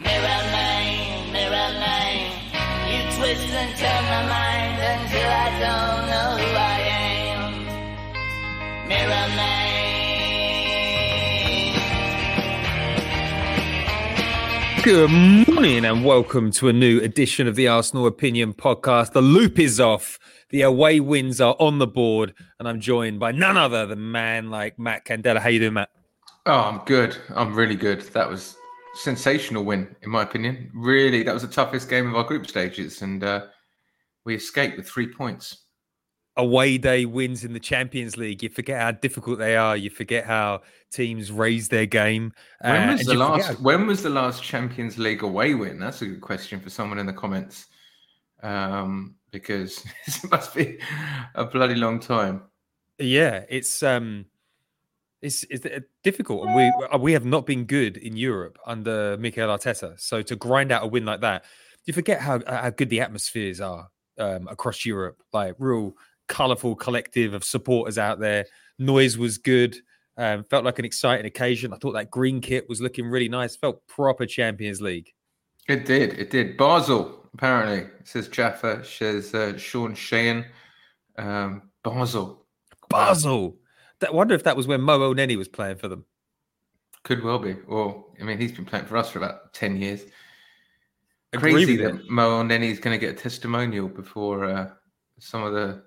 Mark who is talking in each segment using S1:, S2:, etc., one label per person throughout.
S1: Mirror man, mirror man, you twist and turn my mind until I don't know who I am. Mirror man.
S2: Good morning and welcome to a new edition of the Arsenal Opinion Podcast. The loop is off. The away wins are on the board, and I'm joined by none other than man like Matt Candela. How you doing, Matt?
S3: Oh, I'm good. I'm really good. That was sensational win, in my opinion. Really, that was the toughest game of our group stages, and uh, we escaped with three points.
S2: Away day wins in the Champions League. You forget how difficult they are. You forget how teams raise their game.
S3: When
S2: Uh,
S3: was
S2: and
S3: the last?
S2: how-
S3: When was the last Champions League away win? That's a good question for someone in the comments, um, because it must be a bloody long time.
S2: Yeah, it's um, it's it's uh, difficult, and we uh, we have not been good in Europe under Mikel Arteta. So to grind out a win like that, you forget how how good the atmospheres are um, across Europe. Like real colourful collective of supporters out there. Noise was good. Um, felt like an exciting occasion. I thought that green kit was looking really nice. Felt proper Champions League.
S3: It did. It did. Basel, apparently, says Jaffa, says uh, Sean Sheehan. Um, Basel.
S2: Basel. That, wonder if that was when Mo Elneny was playing for them.
S3: Could well be. Or, I mean, he's been playing for us for about 10 years.
S2: Agree
S3: Crazy that Mo Elneny's going to get a testimonial before uh, some of the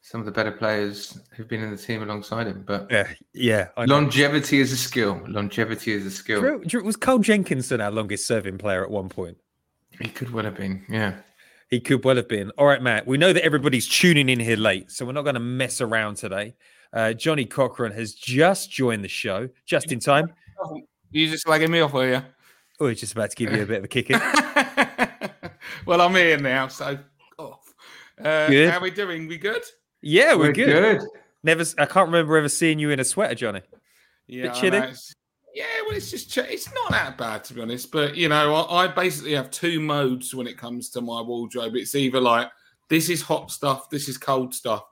S3: some of the better players who've been in the team alongside him. But
S2: Yeah, yeah. I know.
S3: longevity is a skill. Longevity is a skill.
S2: Drew, Drew, was Carl Jenkinson our longest serving player at one point?
S3: He could well have been. Yeah.
S2: He could well have been. All right, Matt. We know that everybody's tuning in here late, so we're not going to mess around today. Uh, Johnny Cochran has just joined the show, just in time.
S4: You just slagging me off, were you?
S2: Oh, he's just about to give you a bit of a kick in.
S4: well, I'm here now, so off. Uh,
S2: Good.
S4: How are we doing? We good?
S2: Yeah, we're,
S3: We're
S2: good.
S3: good.
S2: Never, s- I can't remember ever seeing you in a sweater, Johnny.
S4: Yeah, I
S2: chilly?
S4: Yeah, well, it's just it's not that bad to be honest. But you know, I, I basically have two modes when it comes to my wardrobe. It's either like this is hot stuff, this is cold stuff,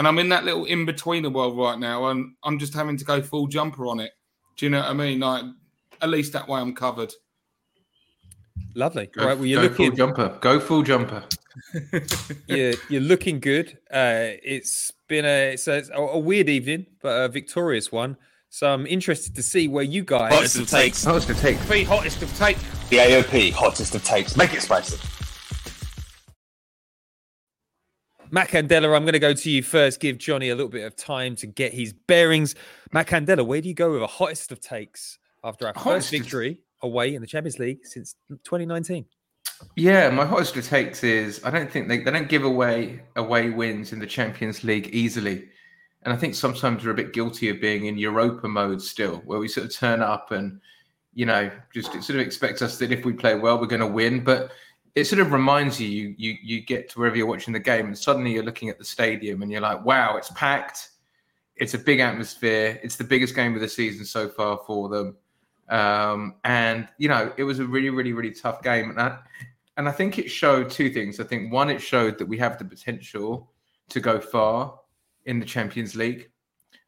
S4: and I'm in that little in betweener world right now, and I'm just having to go full jumper on it. Do you know what I mean? Like, at least that way I'm covered.
S2: Lovely.
S3: Go,
S2: All right, well, you're
S3: go
S2: looking,
S3: full jumper. Go full jumper.
S2: you're, you're looking good. Uh, it's been a, it's a, it's a- a weird evening, but a victorious one. So I'm interested to see where you guys.
S5: Hottest of takes.
S3: Oh, it's to take.
S4: The hottest of takes,
S5: The AOP, hottest of takes. Make it spicy.
S2: Matt Candela, I'm going to go to you first. Give Johnny a little bit of time to get his bearings. Matt Candela, where do you go with a hottest of takes after our
S3: Hottest
S2: first victory away in the Champions League since 2019?
S3: Yeah, my hottest of takes is I don't think they, they don't give away away wins in the Champions League easily. And I think sometimes we're a bit guilty of being in Europa mode still, where we sort of turn up and, you know, just it sort of expects us that if we play well, we're going to win. But it sort of reminds you, you, you, you get to wherever you're watching the game, and suddenly you're looking at the stadium and you're like, wow, it's packed. It's a big atmosphere. It's the biggest game of the season so far for them. Um, and, you know, it was a really, really, really tough game. And I, and I think it showed two things. I think one, it showed that we have the potential to go far in the Champions League,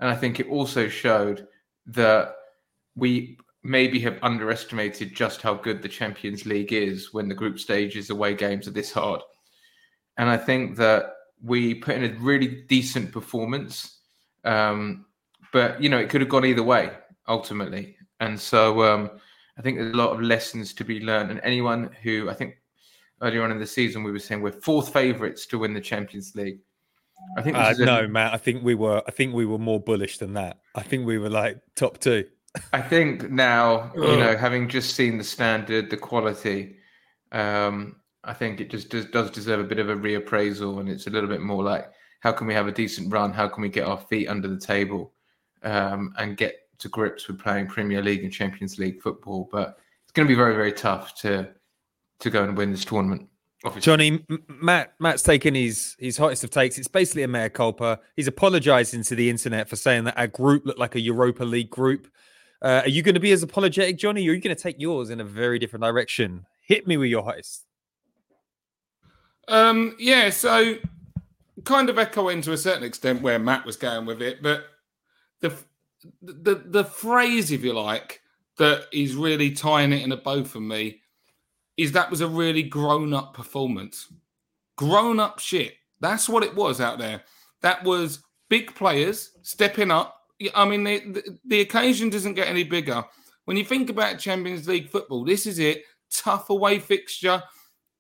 S3: and I think it also showed that we maybe have underestimated just how good the Champions League is when the group stages away games are this hard. And I think that we put in a really decent performance, um, but you know it could have gone either way ultimately. And so um, I think there's a lot of lessons to be learned. And anyone who I think earlier on in the season we were saying we're fourth favourites to win the Champions League. I think
S2: uh, no, Matt. I think we were. I think we were more bullish than that. I think we were like top two.
S3: I think now, you know, having just seen the standard, the quality, um, I think it just does, does deserve a bit of a reappraisal, and it's a little bit more like, how can we have a decent run? How can we get our feet under the table um, and get to grips with playing Premier League and Champions League football? But it's going to be very, very tough to to go and win this tournament.
S2: Obviously. Johnny, Matt, Matt's taken his his hottest of takes. It's basically a mea culpa. He's apologising to the internet for saying that our group looked like a Europa League group. Uh, are you going to be as apologetic, Johnny, or are you going to take yours in a very different direction? Hit me with your hottest.
S4: Um, yeah, so kind of echoing to a certain extent where Matt was going with it, but the the the phrase, if you like, that is really tying it in a bow for me is that was a really grown up performance. Grown up shit. That's what it was out there. That was big players stepping up I mean, the, the, occasion doesn't get any bigger. When you think about Champions League football, this is it. Tough away fixture.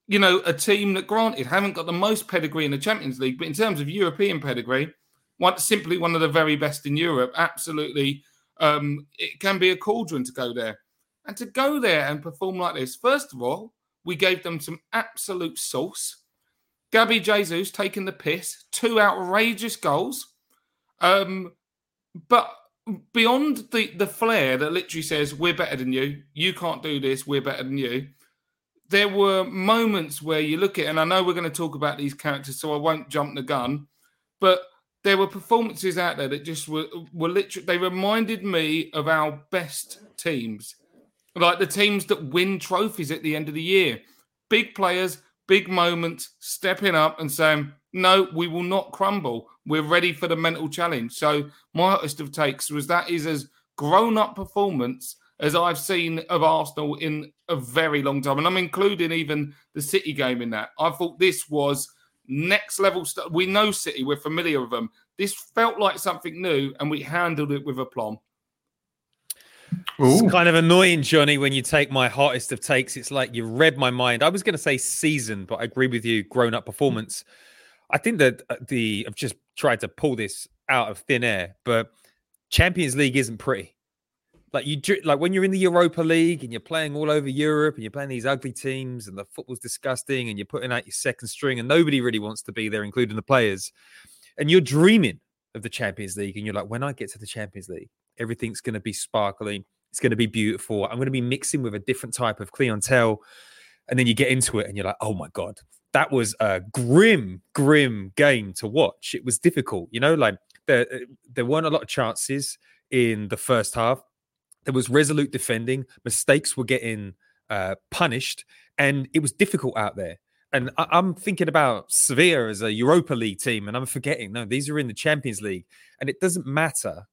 S4: You know, a team that, granted, haven't got the most pedigree in the Champions League, but in terms of European pedigree, one, simply one of the very best in Europe. Absolutely, um, it can be a cauldron to go there. And to go there and perform like this, first of all, we gave them some absolute sauce. Gabi Jesus taking the piss, two outrageous goals. Um, but beyond the the flair that literally says we're better than you, you can't do this, we're better than you. There were moments where you look at, and I know we're going to talk about these characters, so I won't jump the gun, but there were performances out there that just were were literally they reminded me of our best teams, like the teams that win trophies at the end of the year. Big players, big moments, stepping up and saying, "No, we will not crumble we're ready for the mental challenge. So my hottest of takes was that is as grown up performance as I've seen of Arsenal in a very long time, and I'm including even the City game in that. I thought this was next level stuff. We know City, we're familiar with them. This felt like something new, and we handled it with aplomb.
S2: It's kind of annoying, Johnny, when you take my hottest of takes. It's like you read my mind. I was going to say season, but I agree with you. Grown up performance. I think that uh, the I've just tried to pull this out of thin air, but Champions League isn't pretty. Like you, like when you're in the Europa League and you're playing all over Europe and you're playing these ugly teams and the football's disgusting and you're putting out your second string and nobody really wants to be there, including the players, and you're dreaming of the Champions League and you're like, when I get to the Champions League, everything's going to be sparkling, it's going to be beautiful. I'm going to be mixing with a different type of clientele, and then you get into it and you're like, oh my god, that was a grim, grim game to watch. It was difficult, you know, like there, uh, there weren't a lot of chances in the first half. There was resolute defending, mistakes were getting uh, punished, and it was difficult out there. And I, am thinking about Sevilla as a Europa League team, and I'm forgetting, no, these are in the Champions League. And it doesn't matter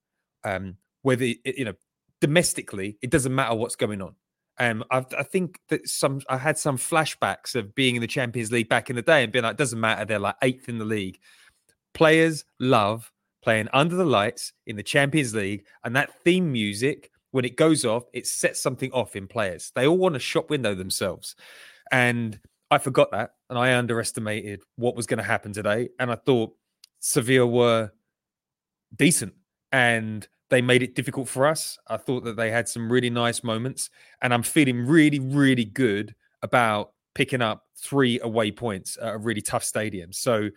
S2: um, whether, you know, domestically, it doesn't matter what's going on. Um, i I think that some I had some flashbacks of being in the Champions League back in the day and being like, doesn't matter, they're like eighth in the league. Players love playing under the lights in the Champions League, and that theme music when it goes off, it sets something off in players. They all want to shop window themselves, and I forgot that, and I underestimated what was going to happen today, and I thought Sevilla were decent and they made it difficult for us. I thought that they had some really nice moments, and I'm feeling really, really good about picking up three away points at a really tough stadium. So,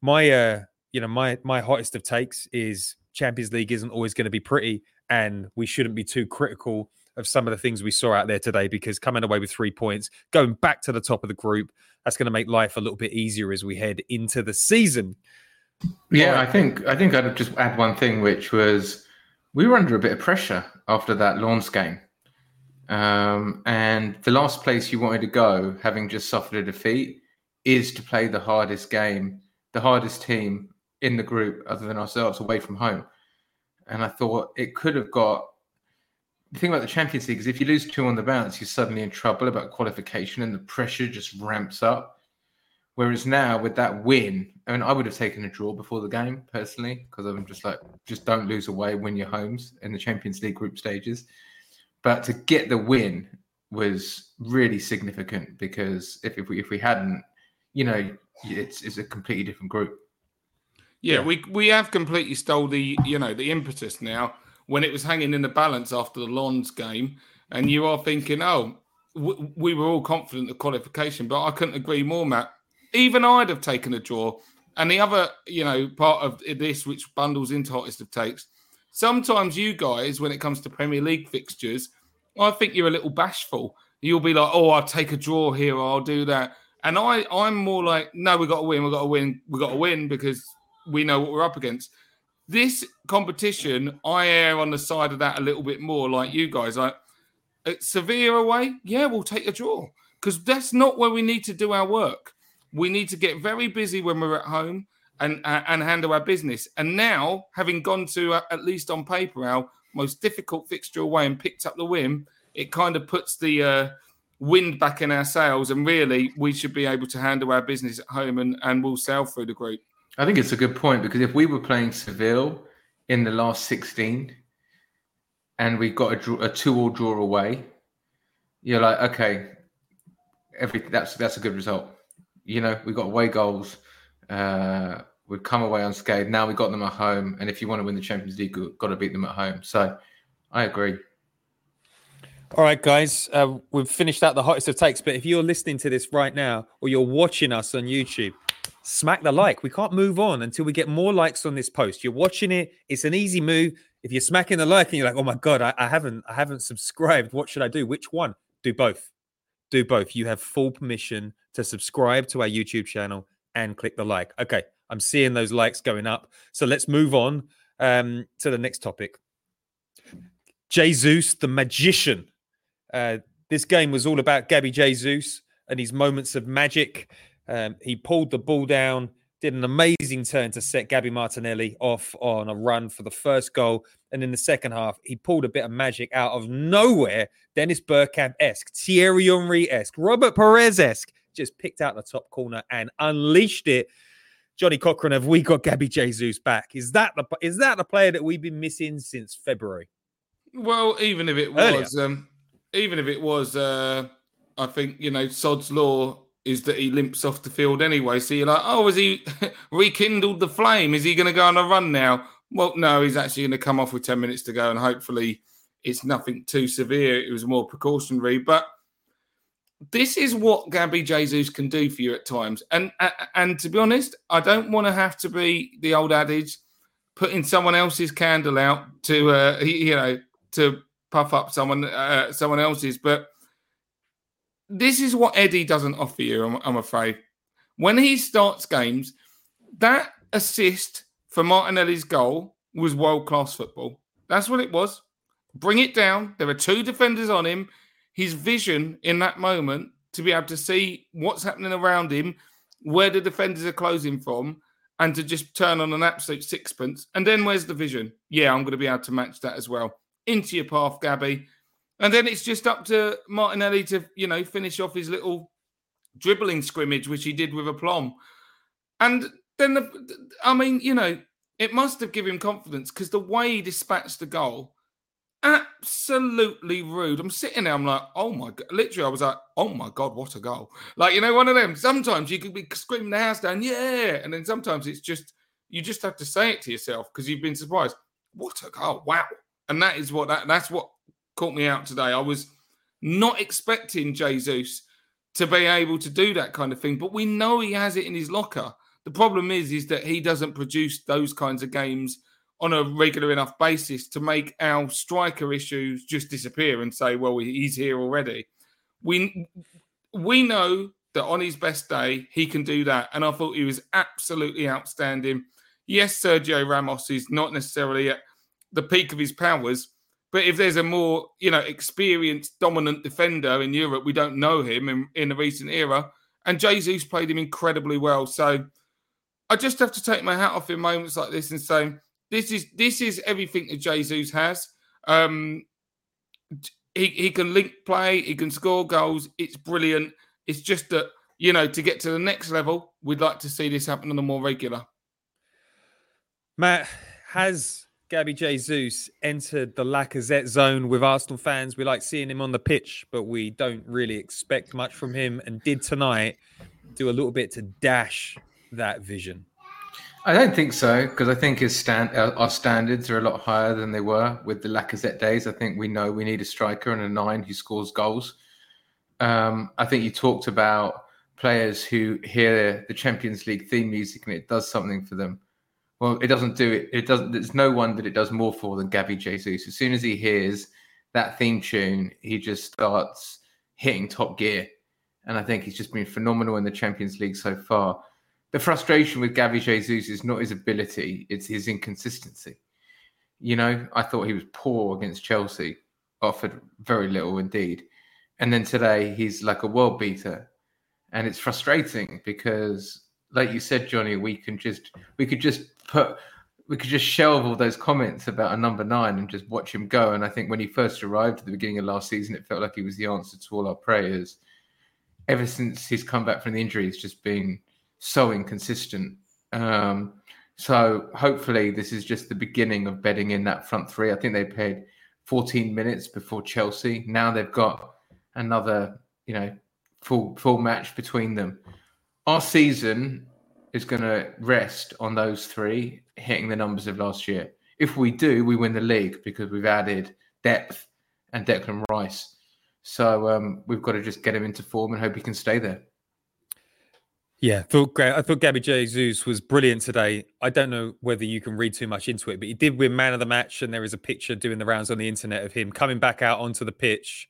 S2: my, uh, you know, my my hottest of takes is Champions League isn't always going to be pretty, and we shouldn't be too critical of some of the things we saw out there today because coming away with three points, going back to the top of the group, that's going to make life a little bit easier as we head into the season.
S3: Yeah, right. I think I think I'd just add one thing, which was we were under a bit of pressure after that Lens game. Um, and the last place you wanted to go, having just suffered a defeat, is to play the hardest game, the hardest team in the group, other than ourselves, away from home. And I thought it could have got. The thing about the Champions League is if you lose two on the bounce, you're suddenly in trouble about qualification, and the pressure just ramps up. Whereas now with that win, I mean, I would have taken a draw before the game personally because I'm just like, just don't lose away, win your homes in the Champions League group stages. But to get the win was really significant because if, if we if we hadn't, you know, it's it's a completely different group.
S4: Yeah, yeah, we we have completely stole the you know the impetus now when it was hanging in the balance after the Lens game, and you are thinking, oh, w- we were all confident of qualification, but I couldn't agree more, Matt. Even I'd have taken a draw. And the other, you know, part of this which bundles into hottest of takes, sometimes you guys, when it comes to Premier League fixtures, I think you're a little bashful. You'll be like, "Oh, I'll take a draw here, or I'll do that," and I, I'm more like, "No, we got to win. We got to win. We got to win because we know what we're up against." This competition, I err on the side of that a little bit more, like you guys. Like Sevilla away, yeah, we'll take a draw because that's not where we need to do our work. We need to get very busy when we're at home and uh, and handle our business. And now, having gone to uh, at least on paper our most difficult fixture away and picked up the win, it kind of puts the uh, wind back in our sails. And really, we should be able to handle our business at home and and we'll sail through the group.
S3: I think it's a good point because if we were playing Seville in the last sixteen, and we got a, a two-all draw away, you're like, okay, every that's that's a good result you know, we got away goals. Uh, we've come away unscathed. Now we got them at home, and if you want to win the Champions League, you've got to beat them at home. So, I agree.
S2: All right, guys, uh, we've finished out the hottest of takes. But if you're listening to this right now, or you're watching us on YouTube, smack the like. We can't move on until we get more likes on this post. You're watching it; it's an easy move. If you're smacking the like and you're like, "Oh my god, I, I haven't, I haven't subscribed. What should I do? Which one? Do both. Do both. You have full permission to subscribe to our YouTube channel and click the like. Okay, I'm seeing those likes going up. So let's move on um, to the next topic. Jesus, the magician. Uh, this game was all about Gabi Jesus and his moments of magic. Um, he pulled the ball down, did an amazing turn to set Gabby Martinelli off on a run for the first goal. And in the second half, he pulled a bit of magic out of nowhere. Dennis Bergkamp esque, Thierry Henry esque, Robert Pires esque just picked out the top corner and unleashed it. Johnny Cochran, have we got Gabi Jesus back? Is that the is that the player that we've been missing since February?
S4: Well, even if it was, um, even if it was, uh, I think you know, Sod's law is that he limps off the field anyway. So you're like, oh, has he rekindled the flame? Is he going to go on a run now? Well, no, he's actually going to come off with ten minutes to go, and hopefully it's nothing too severe. It was more precautionary, but this is what Gabi Jesus can do for you at times. And and to be honest, I don't want to have to be the old adage, putting someone else's candle out to uh, you know to puff up someone uh, someone else's. But this is what Eddie doesn't offer you. I'm, I'm afraid when he starts games, that assist for Martinelli's goal was world class football. That's what it was. Bring it down. There are two defenders on him his vision in that moment to be able to see what's happening around him, where the defenders are closing from, and to just turn on an absolute sixpence. And then where's the vision? Yeah, I'm going to be able to match that as well. Into your path, Gabby. And then it's just up to Martinelli to, you know, finish off his little dribbling scrimmage, which he did with aplomb. And then, the, I mean, you know, it must have given him confidence because the way he dispatched the goal absolutely rude. I'm sitting there, I'm like, oh my god, literally, I was like, oh my god, what a goal! Like you know, one of them. Sometimes you could be screaming the house down, yeah, and then sometimes it's just you just have to say it to yourself because you've been surprised. What a goal! Wow, and that is what that that's what caught me out today. I was not expecting Jesus to be able to do that kind of thing, but we know he has it in his locker. The problem is, is that he doesn't produce those kinds of games on a regular enough basis to make our striker issues just disappear and say, well, he's here already. We we know that on his best day he can do that, and I thought he was absolutely outstanding. Yes, Sergio Ramos is not necessarily at the peak of his powers, But if there's a more, you know, experienced, dominant defender in Europe, we don't know him in, in the recent era. And Jesus played him incredibly well. So I just have to take my hat off in moments like this and say, this is this is everything that Jesus has. Um, he, he can link play, he can score goals. It's brilliant. It's just that, you know, to get to the next level, we'd like to see this happen on a more regular.
S2: Matt, has Gabi Jesus entered the Lacazette zone with Arsenal fans? We like seeing him on the pitch, but we don't really expect much from him. And did tonight do a little bit to dash that vision?
S3: I don't think so because I think his stand uh, our standards are a lot higher than they were with the Lacazette days. I think we know we need a striker and a nine who scores goals. Um, I think you talked about players who hear the Champions League theme music and it does something for them. Well, it doesn't do it. It doesn't. There's no one that it does more for than Gabi Jesus. As soon as he hears that theme tune, he just starts hitting top gear, and I think he's just been phenomenal in the Champions League so far the frustration with Gabi Jesus is not his ability, it's his inconsistency. You know, I thought he was poor against Chelsea, offered very little indeed. And then today he's like a world beater. And it's frustrating because, like you said, Johnny, we can just we could just put we could just shelve all those comments about a number nine and just watch him go. And I think when he first arrived at the beginning of last season, it felt like he was the answer to all our prayers. Ever since he's come back from the injury, it's just been so inconsistent. Um, so hopefully this is just the beginning of bedding in that front three. I think they played 14 minutes before Chelsea. Now they've got another, you know, full full match between them. Our season is going to rest on those three hitting the numbers of last year. If we do, we win the league because we've added depth and Declan Rice. So um, we've got to just get him into form and hope he can stay there.
S2: Yeah, thought. I thought Gabi Jesus was brilliant today. I don't know whether you can read too much into it, but he did win man of the match, and there is a picture doing the rounds on the internet of him coming back out onto the pitch,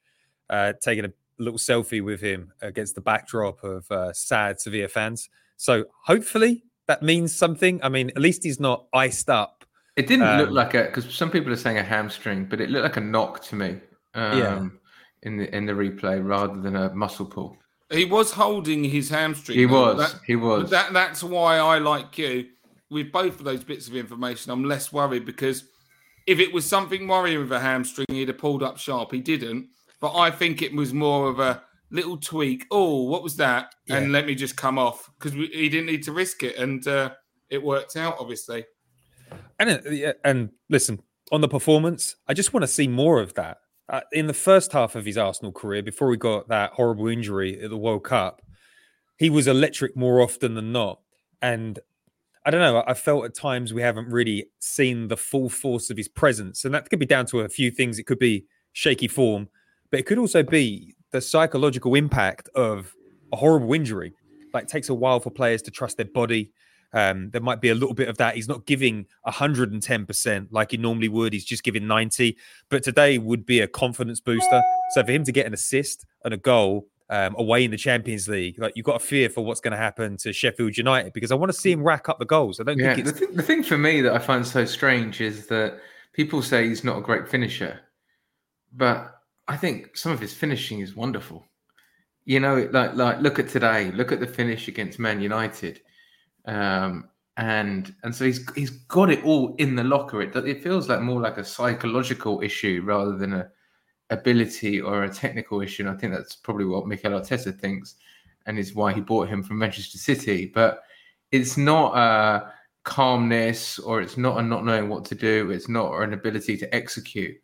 S2: uh, taking a little selfie with him against the backdrop of uh, sad Sevilla fans. So hopefully that means something. I mean, at least he's not iced up.
S3: It didn't um, look like a because some people are saying a hamstring, but it looked like a knock to me. Um, yeah. In the in the replay rather than a muscle pull.
S4: He was holding his hamstring.
S3: He though. was. That, he was.
S4: That that's why I like you. With both of those bits of information, I'm less worried because if it was something worrying with a hamstring, he'd have pulled up sharp. He didn't. But I think it was more of a little tweak. Oh, what was that? Yeah. And let me just come off because he didn't need to risk it, and uh, it worked out obviously.
S2: And and listen on the performance, I just want to see more of that uh, in the first half of his Arsenal career, before he got that horrible injury at the World Cup, he was electric more often than not. And I don't know, I felt at times we haven't really seen the full force of his presence. And that could be down to a few things. It could be shaky form, but it could also be the psychological impact of a horrible injury. Like, it takes a while for players to trust their body. Um, there might be a little bit of that. He's not giving 110% like he normally would. He's just giving 90. But today would be a confidence booster. So for him to get an assist and a goal um, away in the Champions League, like you've got a fear for what's going to happen to Sheffield United because I want to see him rack up the goals. I don't yeah, think
S3: it's... the, th- the thing for me that I find so strange is that people say he's not a great finisher, but I think some of his finishing is wonderful. You know, like like look at today, look at the finish against Man United um, and and so he's he's got it all in the locker. It it feels like more like a psychological issue rather than a ability or a technical issue. And I think that's probably what Mikel Arteta thinks, and is why he bought him from Manchester City. But it's not a calmness or it's not a not knowing what to do. It's not an ability to execute.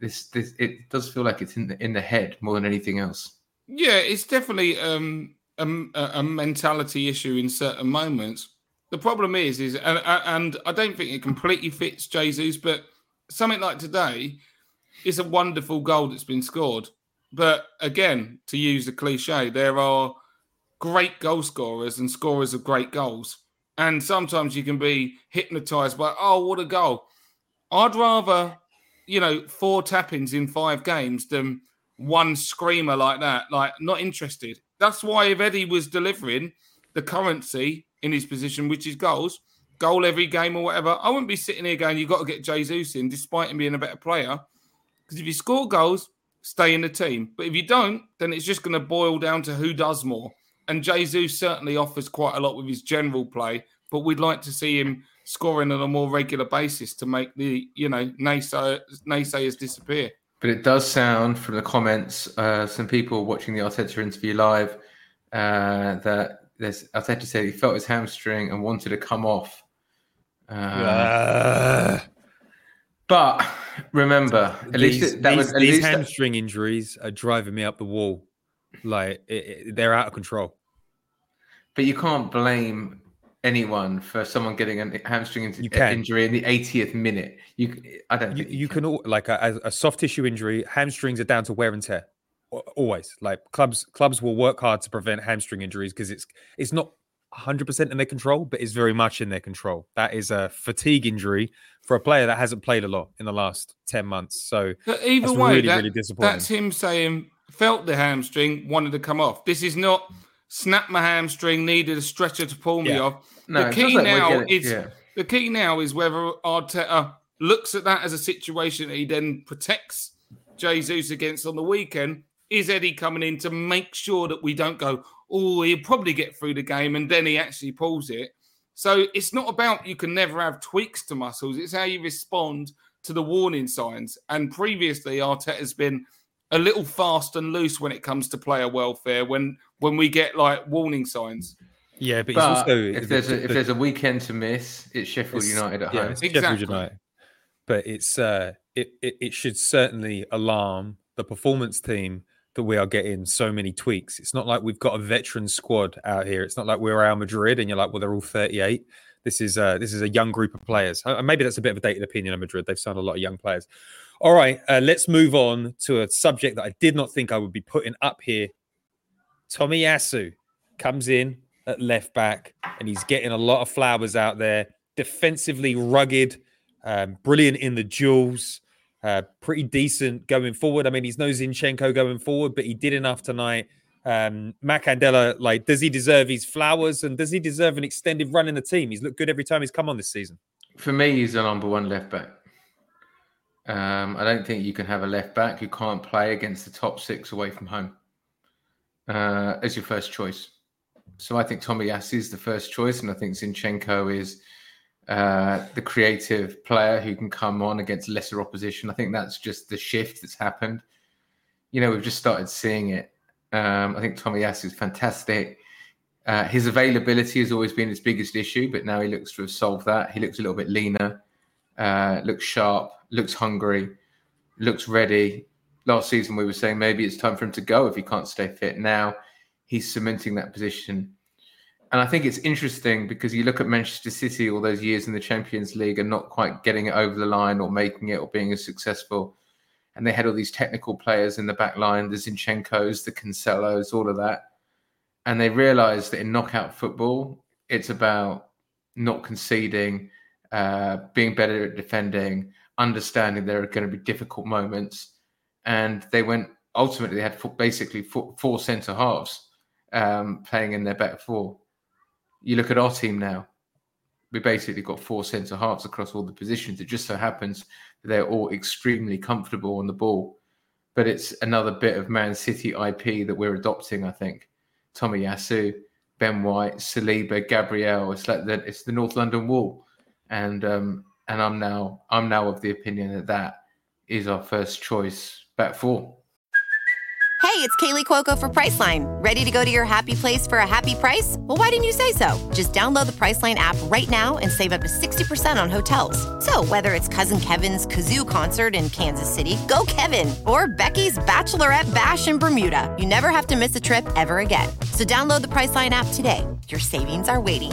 S3: This this it does feel like it's in the in the head more than anything else.
S4: Yeah, it's definitely um a, a mentality issue in certain moments. The problem is, is and, and I don't think it completely fits Jesus, but something like today is a wonderful goal that's been scored. But again, to use the cliche, there are great goal scorers and scorers of great goals. And sometimes you can be hypnotized by, oh, what a goal. I'd rather, you know, four tappings in five games than one screamer like that. Like, not interested. That's why if Eddie was delivering the currency in his position, which is goals, goal every game or whatever, I wouldn't be sitting here going, you've got to get Jesus in, despite him being a better player. Because if you score goals, stay in the team. But if you don't, then it's just going to boil down to who does more. And Jesus certainly offers quite a lot with his general play, but we'd like to see him scoring on a more regular basis to make the you know naysayers, naysayers disappear.
S3: But it does sound from the comments, uh, some people watching the Arteta interview live, uh, that there's Arteta said he felt his hamstring and wanted to come off. Uh,
S2: Uh,
S3: but remember, at
S2: these,
S3: least it, that
S2: these,
S3: was at
S2: these
S3: least that-
S2: hamstring injuries are driving me up the wall. Like it, it- they're out of control.
S3: But you can't blame anyone for someone getting a hamstring in- uh,
S2: can.
S3: injury in the 80th minute. You, I don't.
S2: You,
S3: think
S2: you can al- like a, a soft tissue injury. Hamstrings are down to wear and tear. Always like clubs. Clubs will work hard to prevent hamstring injuries because it's it's not 100 percent in their control, but it's very much in their control. That is a fatigue injury for a player that hasn't played a lot in the last 10 months. So
S4: But either way,
S2: really
S4: that-
S2: really disappointing.
S4: that's him saying felt the hamstring, wanted to come off. This is not snap my hamstring, needed a stretcher to pull me
S2: Yeah.
S4: off.
S3: No,
S4: the key
S3: feels like we're
S4: now is
S3: yeah.
S4: the key now is whether Arteta looks at that as a situation that he then protects Jesus against on the weekend. Is Eddie coming in to make sure that we don't go, oh, he'll probably get through the game and then he actually pulls it? So it's not about you can never have tweaks to muscles, it's how you respond to the warning signs. And previously, Arteta's been a little fast and loose when it comes to player welfare when when we get like warning signs.
S2: yeah, but,
S3: But
S2: it's also
S3: if there's a, if
S2: the-
S3: there's a weekend to miss, it's Sheffield
S2: It's-
S3: United at
S2: yeah,
S3: home.
S2: it's Sheffield United. But it's uh, it, it it should certainly alarm the performance team that we are getting so many tweaks. It's not like we've got a veteran squad out here. It's not like we're Real Madrid and you're like, well, they're all 38. This is uh, this is a young group of players. Uh, maybe that's a bit of a dated opinion of Madrid. They've signed a lot of young players. All right, uh, let's move on to a subject that I did not think I would be putting up here. Tomiyasu comes in at left back and he's getting a lot of flowers out there. Defensively rugged, um, brilliant in the duels, uh, pretty decent going forward. I mean, he's no Zinchenko going forward, but he did enough tonight. Um, Matt Candela, like, does he deserve his flowers and does he deserve an extended run in the team? He's looked good every time he's come on this season.
S3: For me, he's the number one left back. Um, I don't think you can have a left back who can't play against the top six away from home uh, as your first choice. So I think Tomiyasu is the first choice, and I think Zinchenko is uh, the creative player who can come on against lesser opposition. I think that's just the shift that's happened. You know, we've just started seeing it. Um, I think Tomiyasu is fantastic. Uh, his availability has always been his biggest issue, but now he looks to have solved that. He looks a little bit leaner, uh, looks sharp, looks hungry, looks ready. Last season, we were saying maybe it's time for him to go if he can't stay fit. Now he's cementing that position. And I think it's interesting because you look at Manchester City all those years in the Champions League and not quite getting it over the line or making it or being as successful. And they had all these technical players in the back line, the Zinchenko's, the Cancelos, all of that and they realized that in knockout football, it's about not conceding, uh, being better at defending, understanding there are going to be difficult moments, and they went. Ultimately, they had four, basically four, four centre halves um, playing in their back four. You look at our team now; we basically got four centre halves across all the positions. It just so happens they're all extremely comfortable on the ball, but it's another bit of Man City IP that we're adopting, I think. Tomiyasu, Ben White, Saliba, Gabriel. It's like the it's the North London Wall, and um, and I'm now I'm now of the opinion that that is our first choice back four.
S6: Hey, it's Kaley Cuoco for Priceline. Ready to go to your happy place for a happy price? Well, why didn't you say so? Just download the Priceline app right now and save up to 60% on hotels. So, whether it's Cousin Kevin's Kazoo concert in Kansas City, go Kevin, or Becky's Bachelorette Bash in Bermuda, you never have to miss a trip ever again. So, download the Priceline app today. Your savings are waiting.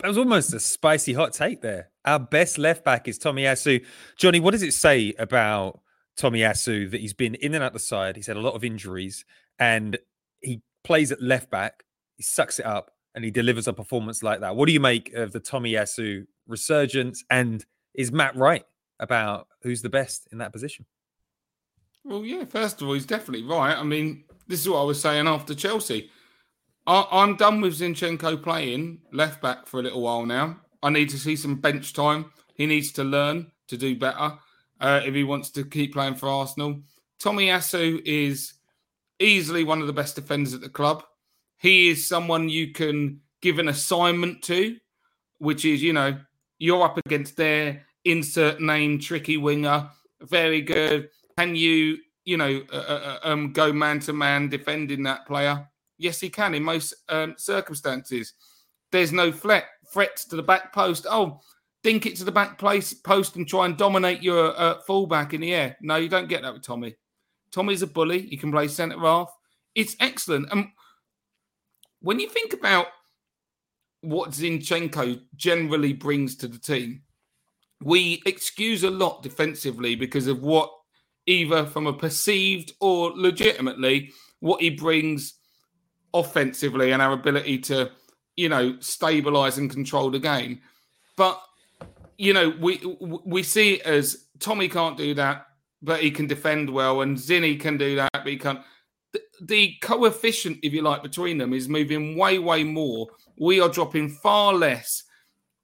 S2: That was almost a spicy hot take there. Our best left back is Tomiyasu. Johnny, what does it say about Tomiyasu that he's been in and out the side? He's had a lot of injuries and he plays at left back. He sucks it up and he delivers a performance like that. What do you make of the Tomiyasu resurgence? And is Matt right about who's the best in that position?
S4: Well, yeah, first of all, he's definitely right. I mean, this is what I was saying after Chelsea. I, am done with Zinchenko playing left back for a little while now. I need to see some bench time. He needs to learn to do better uh, if he wants to keep playing for Arsenal. Tomiyasu is easily one of the best defenders at the club. He is someone you can give an assignment to, which is, you know, you're up against their insert name tricky winger. Very good. Can you, you know, uh, uh, uh um, go man to man defending that player? Yes, he can in most um, circumstances. There's no threat to the back post. Oh, dink it to the back place post and try and dominate your uh, fullback in the air. No, you don't get that with Tommy. Tommy's a bully. He can play centre half. It's excellent. And when you think about what Zinchenko generally brings to the team, we excuse a lot defensively because of what either from a perceived or legitimately what he brings offensively and our ability to, you know, stabilize and control the game. But you know, we we see it as Tommy can't do that, but he can defend well, and Zinny can do that, but he can't. The, the coefficient, if you like, between them is moving way, way more. We are dropping far less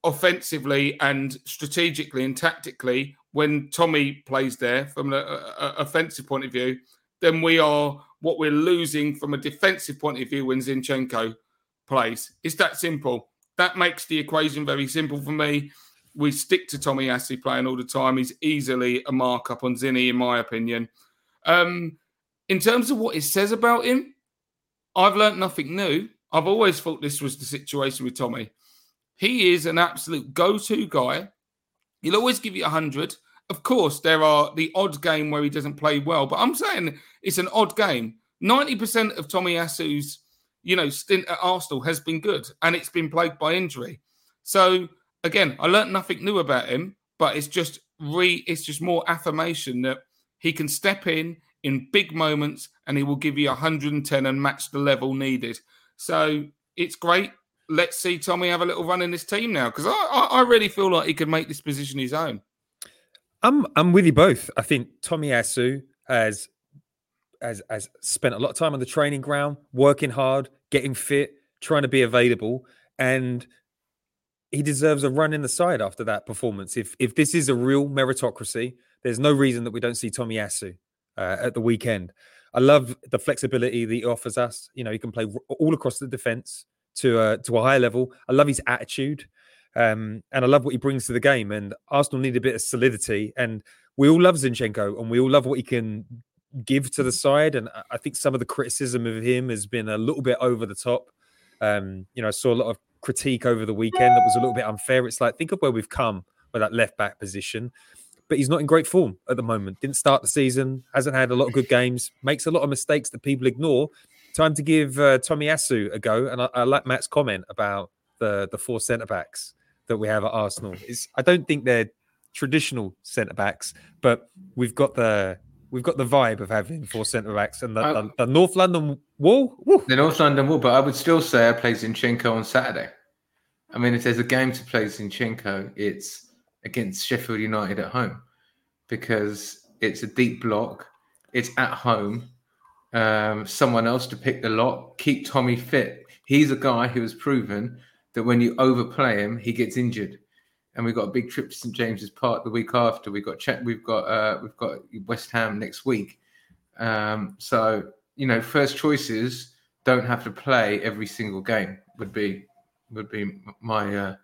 S4: offensively and strategically and tactically when Tommy plays there from an offensive point of view than we are what we're losing from a defensive point of view when Zinchenko plays. It's that simple. That makes the equation very simple for me. We stick to Tomiyasu playing all the time. He's easily a markup on Zinny, in my opinion. Um, in terms of what it says about him, I've learnt nothing new. I've always thought this was the situation with Tommy. He is an absolute go-to guy. He'll always give you 100. Of course, there are the odd game where he doesn't play well, but I'm saying it's an odd game. 90% of Tomiyasu's, you know, stint at Arsenal has been good and it's been plagued by injury. So again, I learned nothing new about him, but it's just re it's just more affirmation that he can step in in big moments and he will give you 110 and match the level needed. So it's great. Let's see Tommy have a little run in this team now because I, I, I really feel like he could make this position his own.
S2: I'm I'm with you both. I think Tomiyasu has has has spent a lot of time on the training ground, working hard, getting fit, trying to be available, and he deserves a run in the side after that performance. If if this is a real meritocracy, there's no reason that we don't see Tomiyasu uh, at the weekend. I love the flexibility that he offers us. You know, he can play all across the defense to a, to a high level. I love his attitude. Um, and I love what he brings to the game. And Arsenal need a bit of solidity. And we all love Zinchenko and we all love what he can give to the side. And I think some of the criticism of him has been a little bit over the top. Um, you know, I saw a lot of critique over the weekend that was a little bit unfair. It's like, think of where we've come with that left back position. But he's not in great form at the moment. Didn't start the season, hasn't had a lot of good games, makes a lot of mistakes that people ignore. Time to give uh, Tomiyasu a go. And I, I like Matt's comment about the the four centre backs that we have at Arsenal. Is I don't think they're traditional centre backs, but we've got the we've got the vibe of having four centre backs and the, I, the, the, North London wall. Woo.
S3: The North London wall, but I would still say I play Zinchenko on Saturday. I mean, if there's a game to play Zinchenko, it's against Sheffield United at home because it's a deep block, it's at home. Um, someone else to pick the lock, keep Tommy fit. He's a guy who has proven that when you overplay him, he gets injured. And we've got a big trip to St James's Park the week after. We've got we've got uh, we've got West Ham next week. Um, so you know, first choices don't have to play every single game. Would be would be my uh,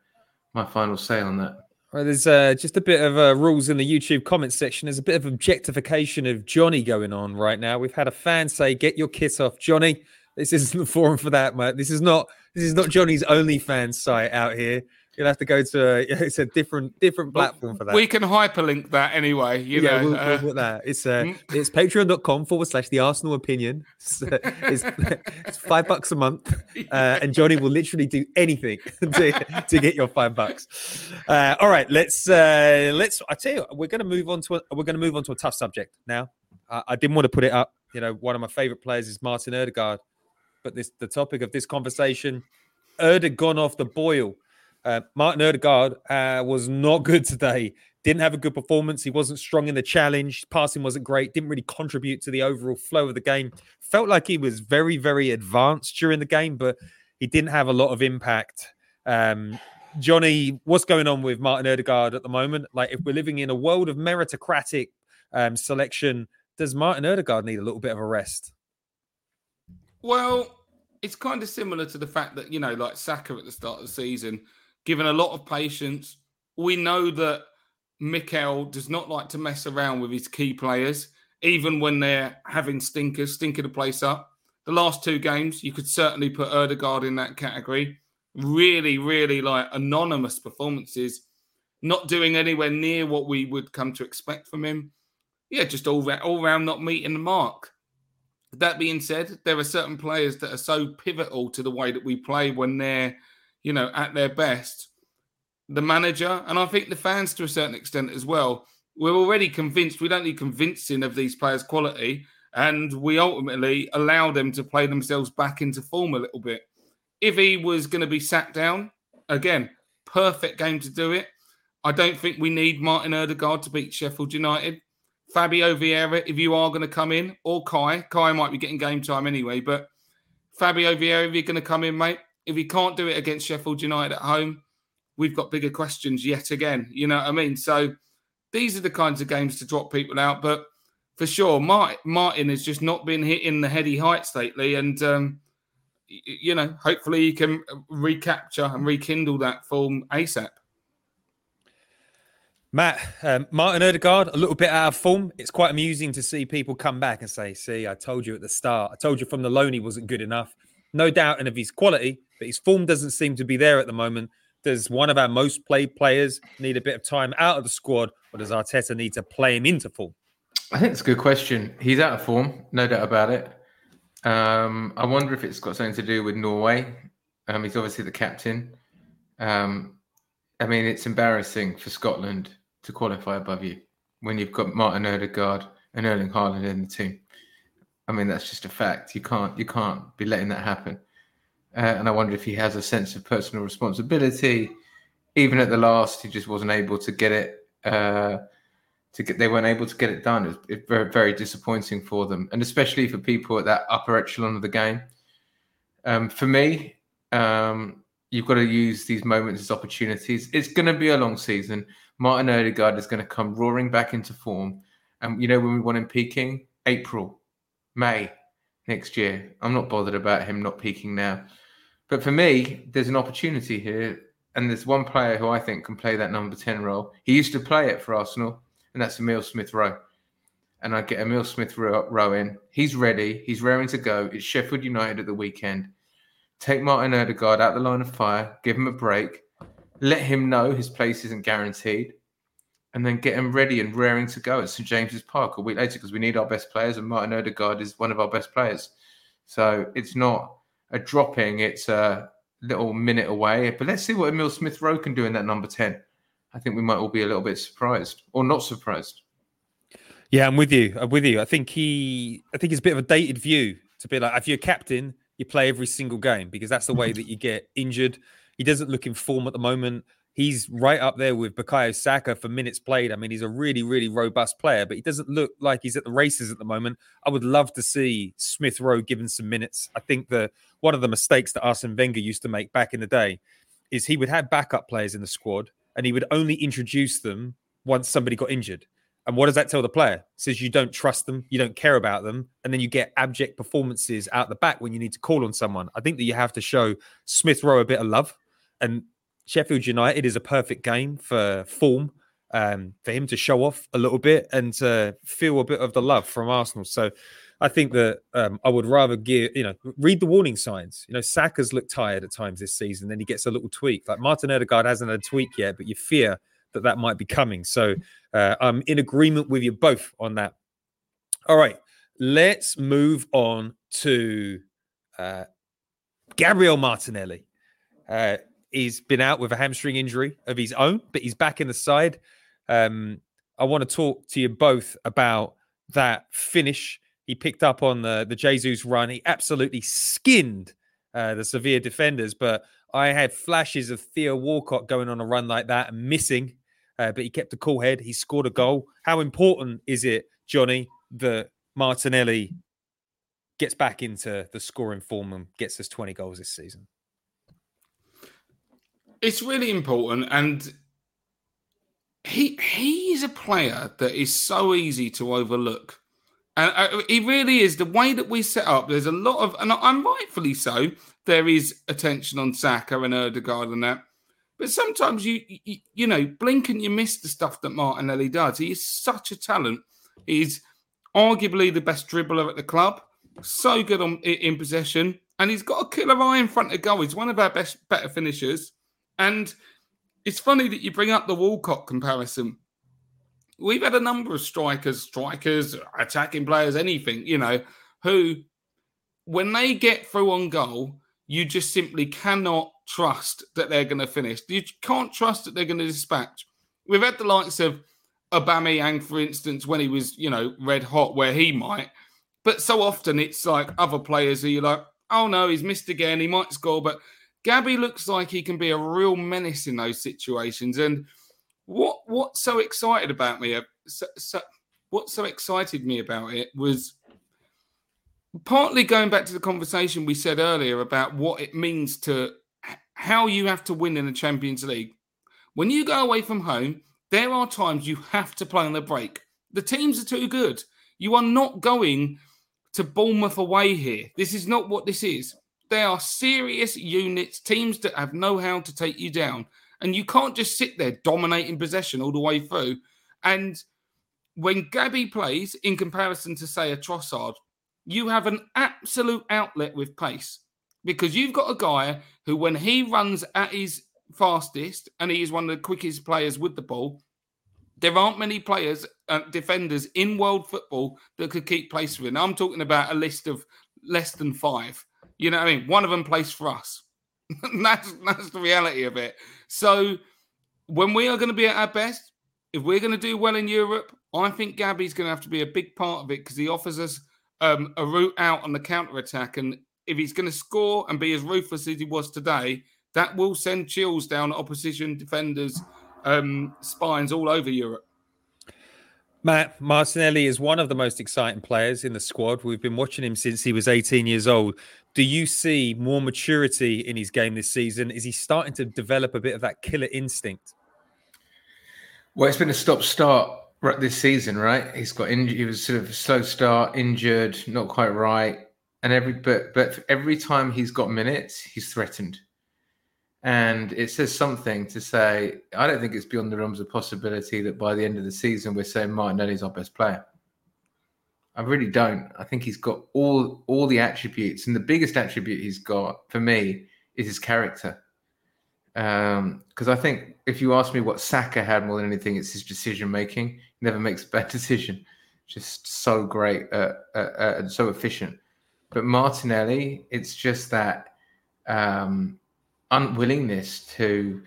S3: my final say on that.
S2: Well, there's uh, just a bit of uh, rules in the YouTube comment section. There's a bit of objectification of Johnny going on right now. We've had a fan say, "Get your kit off, Johnny." This isn't the forum for that, mate. This is not. This is not Johnny's OnlyFans site out here. You'll have to go to a, it's a different different platform for that.
S4: We can hyperlink that anyway. You
S2: yeah,
S4: know,
S2: we'll,
S4: uh,
S2: we'll put that. It's uh, it's patreon.com forward slash the Arsenal opinion. It's, uh, it's, it's five bucks a month, uh, and Johnny will literally do anything to, to get your five bucks. Uh, all right, let's uh, let's. I tell you, we're going to move on to a, we're going to move on to a tough subject now. I, I didn't want to put it up. You know, one of my favorite players is Martin Odegaard, but this the topic of this conversation. Erde gone off the boil. Uh, Martin Odegaard uh, was not good today. Didn't have a good performance. He wasn't strong in the challenge. Passing wasn't great. Didn't really contribute to the overall flow of the game. Felt like he was very, very advanced during the game, but he didn't have a lot of impact. Um, Johnny, what's going on with Martin Odegaard at the moment? Like, if we're living in a world of meritocratic um, selection, does Martin Odegaard need a little bit of a rest?
S4: Well, it's kind of similar to the fact that, you know, like Saka at the start of the season, given a lot of patience. We know that Mikel does not like to mess around with his key players, even when they're having stinkers, stinking the place up. The last two games, you could certainly put Odegaard in that category. Really, really like anonymous performances, not doing anywhere near what we would come to expect from him. Yeah, just all, all round not meeting the mark. That being said, there are certain players that are so pivotal to the way that we play when they're, you know, at their best. The manager, and I think the fans to a certain extent as well, we're already convinced we don't need convincing of these players' quality, and we ultimately allow them to play themselves back into form a little bit. If he was going to be sat down, again, perfect game to do it. I don't think we need Martin Odegaard to beat Sheffield United. Fabio Vieira, if you are going to come in, or Kai, Kai might be getting game time anyway, but Fabio Vieira, if you're going to come in, mate, if he can't do it against Sheffield United at home, we've got bigger questions yet again. You know what I mean? So these are the kinds of games to drop people out. But for sure, Martin has just not been hitting the heady heights lately. And, um, you know, hopefully he can recapture and rekindle that form ASAP.
S2: Matt, um, Martin Odegaard, a little bit out of form. It's quite amusing to see people come back and say, see, I told you at the start. I told you from the loan he wasn't good enough. No doubt in of his quality, but his form doesn't seem to be there at the moment. Does one of our most played players need a bit of time out of the squad, or does Arteta need to play him into form?
S3: I think it's a good question. He's out of form, no doubt about it. Um, I wonder if it's got something to do with Norway. Um, he's obviously the captain. Um, I mean, it's embarrassing for Scotland to qualify above you when you've got Martin Odegaard and Erling Haaland in the team. I mean, that's just a fact. You can't you can't be letting that happen. Uh, and I wonder if he has a sense of personal responsibility. Even at the last, he just wasn't able to get it. Uh, to get, they weren't able to get it done. It was, it very, very disappointing for them, and especially for people at that upper echelon of the game. Um, for me, um, you've got to use these moments as opportunities. It's going to be a long season. Martin Odegaard is going to come roaring back into form. And you know when we want him peaking? April, May next year. I'm not bothered about him not peaking now. But for me, there's an opportunity here. And there's one player who I think can play that number 10 role. He used to play it for Arsenal, and that's Emil Smith Rowe. And I get Emil Smith Rowe in. He's ready. He's raring to go. It's Sheffield United at the weekend. Take Martin Odegaard out the line of fire, give him a break, let him know his place isn't guaranteed, and then get him ready and raring to go at St James's Park a week later because we need our best players, and Martin Odegaard is one of our best players. So it's not a dropping; it's a little minute away. But let's see what Emil Smith Rowe can do in that number ten. I think we might all be a little bit surprised or not surprised.
S2: Yeah, I'm with you. I'm with you. I think he, I think it's a bit of a dated view to be like, if you're captain, you play every single game because that's the way that you get injured. He doesn't look in form at the moment. He's right up there with Bukayo Saka for minutes played. I mean, he's a really, really robust player, but he doesn't look like he's at the races at the moment. I would love to see Smith Rowe given some minutes. I think that one of the mistakes that Arsene Wenger used to make back in the day is he would have backup players in the squad and he would only introduce them once somebody got injured. And what does that tell the player? It says you don't trust them, you don't care about them, and then you get abject performances out the back when you need to call on someone. I think that you have to show Smith Rowe a bit of love, and Sheffield United is a perfect game for form, um, for him to show off a little bit and to feel a bit of the love from Arsenal. So I think that um, I would rather give, you know, read the warning signs. You know, Saka's looked tired at times this season, then he gets a little tweak. Like Martin Odegaard hasn't had a tweak yet, but you fear that that might be coming. So uh, I'm in agreement with you both on that. All right, let's move on to uh, Gabriel Martinelli. Uh, he's been out with a hamstring injury of his own, but he's back in the side. Um, I want to talk to you both about that finish he picked up on the the Jesus run. He absolutely skinned uh, the Sevilla defenders, but I had flashes of Theo Walcott going on a run like that and missing, uh, but he kept a cool head. He scored a goal. How important is it, Johnny, that Martinelli gets back into the scoring form and gets us 20 goals this season?
S4: It's really important, and he he is a player that is so easy to overlook. And uh, he really is the way that we set up. There's a lot of, and I'm rightfully so. There is attention on Saka and Odegaard and that, but sometimes you, you, you know, blink and you miss the stuff that Martinelli does. He is such a talent. He's arguably the best dribbler at the club. So good on in possession, and he's got a killer eye in front of goal. He's one of our best, better finishers. And it's funny that you bring up the Walcott comparison we've had a number of strikers, strikers, attacking players, anything, you know, who, when they get through on goal, you just simply cannot trust that they're going to finish. You can't trust that they're going to dispatch. We've had the likes of Aubameyang, for instance, when he was, you know, red hot, where he might. But so often it's like other players who you're like, oh no, he's missed again. He might score. But Gabby looks like he can be a real menace in those situations. And what what's so excited about me? Uh, so, so, what so excited me about it was partly going back to the conversation we said earlier about what it means to how you have to win in the Champions League. When you go away from home, there are times you have to play on the break. The teams are too good. You are not going to Bournemouth away here. This is not what this is. They are serious units, teams that have know how to take you down. And you can't just sit there dominating possession all the way through. And when Gabby plays, in comparison to, say, a Trossard, you have an absolute outlet with pace because you've got a guy who, when he runs at his fastest and he is one of the quickest players with the ball, there aren't many players, uh, defenders in world football that could keep pace with him. I'm talking about a list of less than five. You know what I mean? One of them plays for us. that's that's the reality of it. So when we are going to be at our best, if we're going to do well in Europe, I think Gabby's going to have to be a big part of it because he offers us um, a route out on the counter attack, and if he's going to score and be as ruthless as he was today, that will send chills down opposition defenders' um, spines all over Europe.
S2: Matt Martinelli is one of the most exciting players in the squad. We've been watching him since he was 18 years old. Do you see more maturity in his game this season? Is he starting to develop a bit of that killer instinct?
S3: Well, it's been a stop start this season, right? He's got injured. He was sort of slow start, injured, not quite right, and every but but every time he's got minutes, he's threatened, and it says something to say. I don't think it's beyond the realms of possibility that by the end of the season, we're saying Martinelli's our best player. I really don't. I think he's got all all the attributes, and the biggest attribute he's got for me is his character. Because um, I think if you ask me what Saka had more than anything, it's his decision making. He never makes a bad decision. Just so great uh, uh, uh, and so efficient. But Martinelli, it's just that um, unwillingness to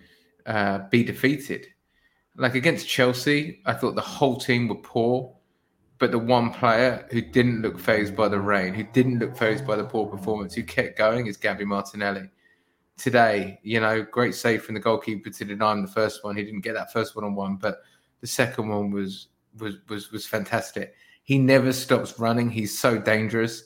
S3: uh, be defeated. Like against Chelsea, I thought the whole team were poor but the one player who didn't look phased by the rain, who didn't look phased by the poor performance, who kept going is Gabby Martinelli. Today, you know, great save from the goalkeeper to deny him the first one. He didn't get that first one on one, but the second one was was was was fantastic. He never stops running. He's so dangerous.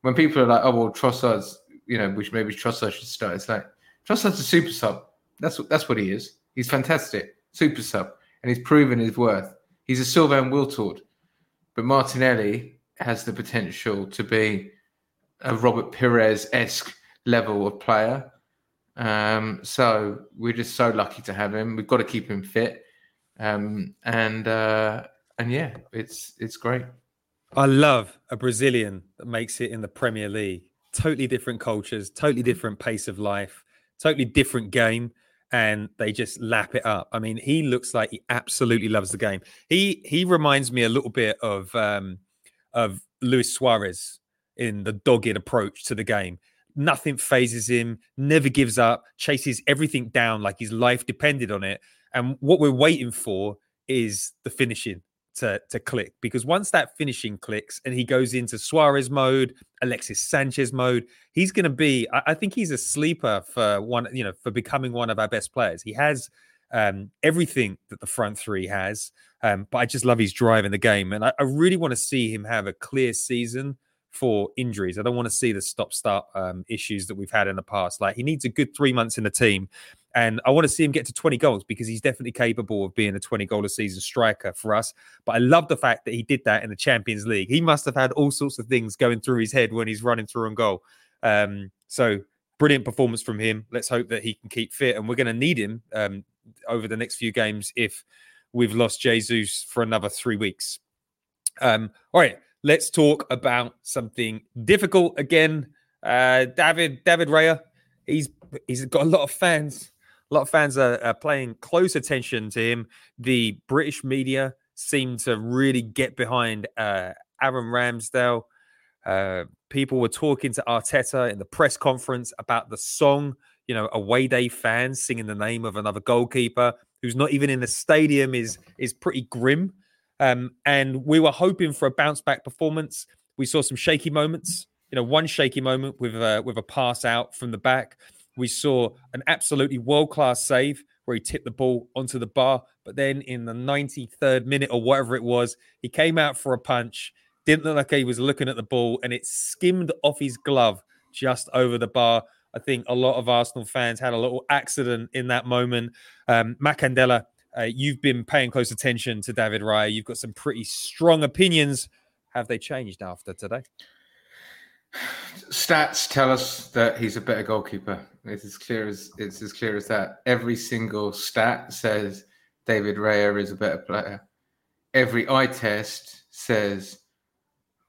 S3: When people are like, "Oh well, Trossard's," you know, which maybe Trossard should start. It's like Trossard's a super sub. That's what that's what he is. He's fantastic, super sub, and he's proven his worth. He's a Sylvain Wiltord, but Martinelli has the potential to be a Robert Pires esque level of player. Um, so we're just so lucky to have him. We've got to keep him fit, um, and uh, and yeah, it's it's great.
S2: I love a Brazilian that makes it in the Premier League. Totally different cultures, totally different pace of life, totally different game, and they just lap it up. I mean, he looks like he absolutely loves the game. He he reminds me a little bit of um, of Luis Suarez in the dogged approach to the game. Nothing phases him, never gives up, chases everything down like his life depended on it. And what we're waiting for is the finishing to, to click because once that finishing clicks and he goes into Suarez mode, Alexis Sanchez mode, he's going to be. I, I, think he's a sleeper for one. You know, for becoming one of our best players. He has um, everything that the front three has, um, but I just love his drive in the game, and I, I really want to see him have a clear season for injuries. I don't want to see the stop start um, issues that we've had in the past. Like he needs a good three months in the team. And I want to see him get to 20 goals because he's definitely capable of being a 20 goal a season striker for us. But I love the fact that he did that in the Champions League. He must have had all sorts of things going through his head when he's running through and goal. Um, so brilliant performance from him. Let's hope that he can keep fit. And we're going to need him um, over the next few games if we've lost Jesus for another three weeks. Um, all right let's talk about something difficult again. Uh, David David Raya, he's he's got a lot of fans. A lot of fans are, are close attention to him. The British media seem to really get behind uh, Aaron Ramsdale. Uh, people were talking to Arteta in the press conference about the song. You know, away day fans singing the name of another goalkeeper who's not even in the stadium is is pretty grim. Um, and we were hoping for a bounce back performance. We saw some shaky moments. You know, one shaky moment with a, with a pass out from the back. We saw an absolutely world class save where he tipped the ball onto the bar. But then in the 93rd minute or whatever it was, he came out for a punch. Didn't look like he was looking at the ball, and it skimmed off his glove just over the bar. I think a lot of Arsenal fans had a little accident in that moment. Um, Matt Candela uh, you've been paying close attention to David Raya. You've got some pretty strong opinions. Have they changed after today?
S3: Stats tell us that he's a better goalkeeper. It's as clear as it's as clear as that. Every single stat says David Raya is a better player. Every eye test says,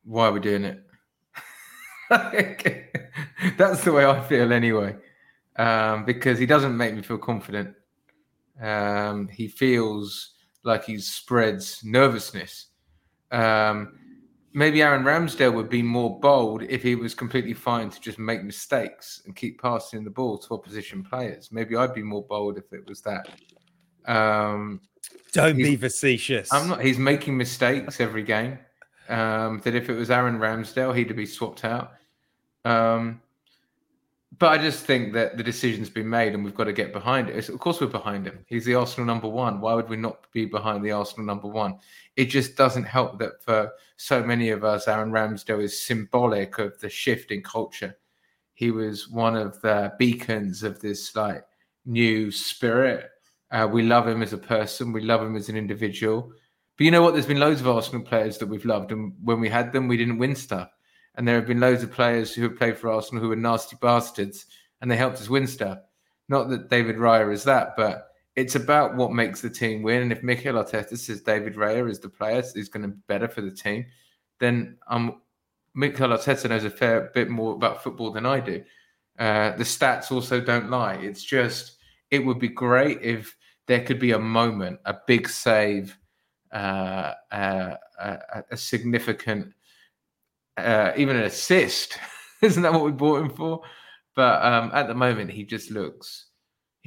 S3: "Why are we doing it?" That's the way I feel anyway, um, because he doesn't make me feel confident. Um, he feels like he spreads nervousness. Um, maybe Aaron Ramsdale would be more bold if he was completely fine to just make mistakes and keep passing the ball to opposition players. Maybe I'd be more bold if it was that. Um,
S2: Don't be facetious.
S3: I'm not. He's making mistakes every game. Um, that if it was Aaron Ramsdale, he'd be swapped out. Um, but I just think that the decision's been made and we've got to get behind it. Of course, we're behind him. He's the Arsenal number one. Why would we not be behind the Arsenal number one? It just doesn't help that for so many of us, Aaron Ramsdale is symbolic of the shift in culture. He was one of the beacons of this like new spirit. Uh, we love him as a person. We love him as an individual. But you know what? There's been loads of Arsenal players that we've loved, and when we had them, we didn't win stuff. And there have been loads of players who have played for Arsenal who are nasty bastards and they helped us win stuff. Not that David Raya is that, but it's about what makes the team win. And if Mikel Arteta says David Raya is the player who's going to be better for the team, then um, Mikel Arteta knows a fair bit more about football than I do. Uh, the stats also don't lie. It's just, it would be great if there could be a moment, a big save, uh, uh, a, a significant uh, even an assist. Isn't that what we bought him for? But um, at the moment, he just looks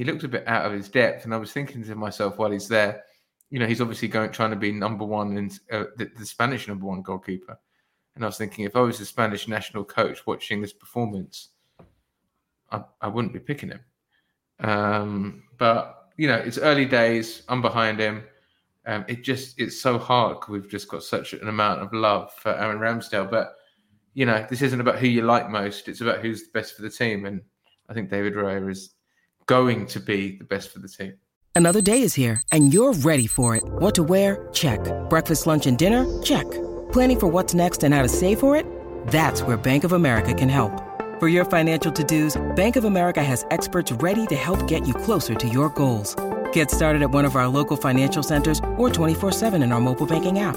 S3: he looked a bit out of his depth. And I was thinking to myself while he's there, you know, he's obviously going trying to be number one and uh, the, the, Spanish number one goalkeeper. And I was thinking, if I was the Spanish national coach watching this performance, I, I wouldn't be picking him. Um, but you know, it's early days. I'm behind him. Um, it just it's so hard. Because we've just got such an amount of love for Aaron Ramsdale, but you know, this isn't about who you like most. It's about who's the best for the team. And I think David Raya is going to be the best for the team.
S7: Another day is here, and you're ready for it. What to wear? Check. Breakfast, lunch, and dinner? Check. Planning for what's next and how to save for it? That's where Bank of America can help. For your financial to-dos, Bank of America has experts ready to help get you closer to your goals. Get started at one of our local financial centers or 24-7 in our mobile banking app.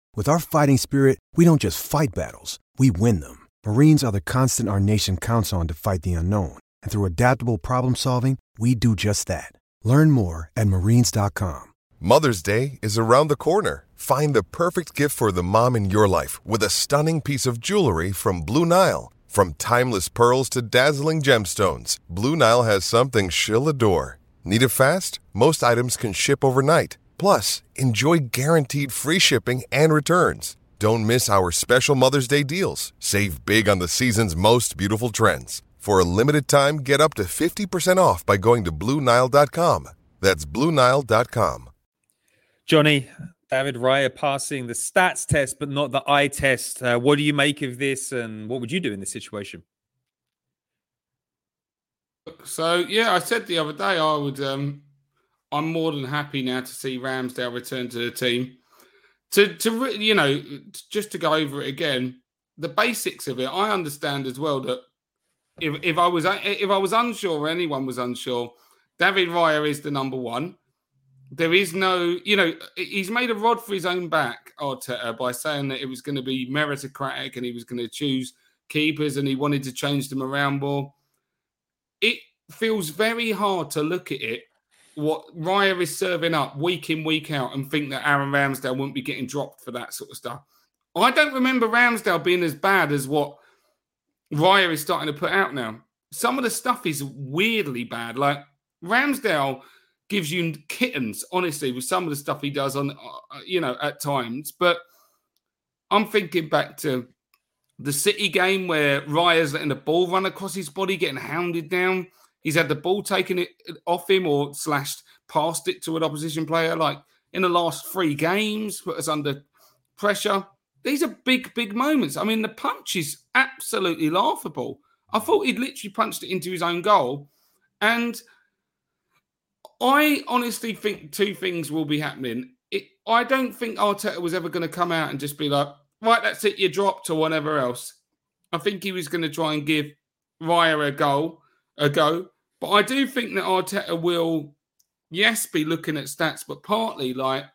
S8: With our fighting spirit, we don't just fight battles, we win them. Marines are the constant our nation counts on to fight the unknown. And through adaptable problem solving, we do just that. Learn more at marines.com.
S9: Mother's Day is around the corner. Find the perfect gift for the mom in your life with a stunning piece of jewelry from Blue Nile. From timeless pearls to dazzling gemstones, Blue Nile has something she'll adore. Need it fast? Most items can ship overnight. Plus, enjoy guaranteed free shipping and returns. Don't miss our special Mother's Day deals. Save big on the season's most beautiful trends. For a limited time, get up to 50% off by going to BlueNile.com. That's BlueNile.com.
S2: Johnny, David Raya passing the stats test, but not the eye test. Uh, what do you make of this, and what would you do in this situation?
S4: So yeah, I said the other day I would. Um, I'm more than happy now to see Ramsdale return to the team. To to you know, just to go over it again, the basics of it. I understand as well that if if I was if I was unsure, or anyone was unsure, David Raya is the number one. There is no, you know, he's made a rod for his own back, Arteta, by saying that it was going to be meritocratic and he was going to choose keepers and he wanted to change them around more. It feels very hard to look at it, what Raya is serving up week in, week out, and think that Aaron Ramsdale won't be getting dropped for that sort of stuff. I don't remember Ramsdale being as bad as what Raya is starting to put out now. Some of the stuff is weirdly bad. Like Ramsdale gives you kittens, honestly, with some of the stuff he does on, uh, you know, at times. But I'm thinking back to the City game where Raya's letting the ball run across his body, getting hounded down. He's had the ball taken it off him or slashed past it to an opposition player. Like in the last three games, put us under pressure. These are big, big moments. I mean, the punch is absolutely laughable. I thought he'd literally punched it into his own goal. And I honestly think two things will be happening. It, I don't think Arteta was ever going to come out and just be like, right, that's it, you dropped or whatever else. I think he was going to try and give Raya a goal, a go. But I do think that Arteta will, yes, be looking at stats, but partly like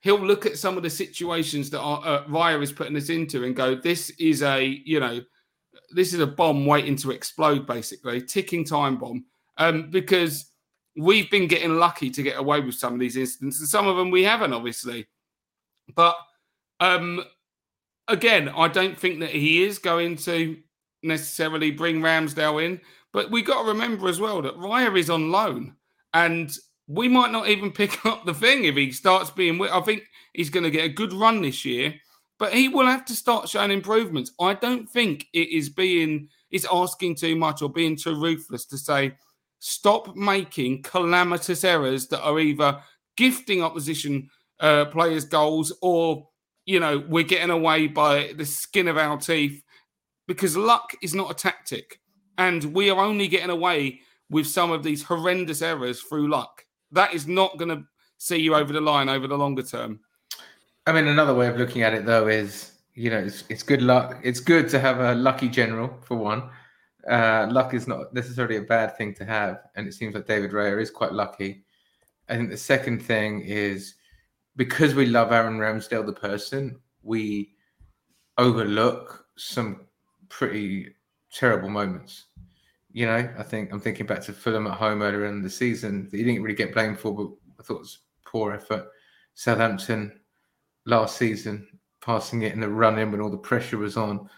S4: he'll look at some of the situations that our, uh, Raya is putting us into and go, this is a, you know, this is a bomb waiting to explode, basically, ticking time bomb. Um, because we've been getting lucky to get away with some of these incidents, some of them we haven't, obviously. But um, again, I don't think that he is going to necessarily bring Ramsdale in. But we got to remember as well that Raya is on loan, and we might not even pick up the thing if he starts being. I think he's going to get a good run this year, but he will have to start showing improvements. I don't think it is being is asking too much or being too ruthless to say stop making calamitous errors that are either gifting opposition uh, players goals or you know we're getting away by the skin of our teeth because luck is not a tactic and we are only getting away with some of these horrendous errors through luck. That is not going to see you over the line over the longer term.
S3: I mean, another way of looking at it though is, you know, it's, it's good luck. It's good to have a lucky general for one. Uh, luck is not necessarily a bad thing to have, and it seems like David Raya is quite lucky. I think the second thing is because we love Aaron Ramsdale, the person, we overlook some pretty terrible moments. You know, I think I'm thinking back to Fulham at home earlier in the season that he didn't really get blamed for, but I thought it was poor effort. Southampton last season, passing it in the run in when all the pressure was on.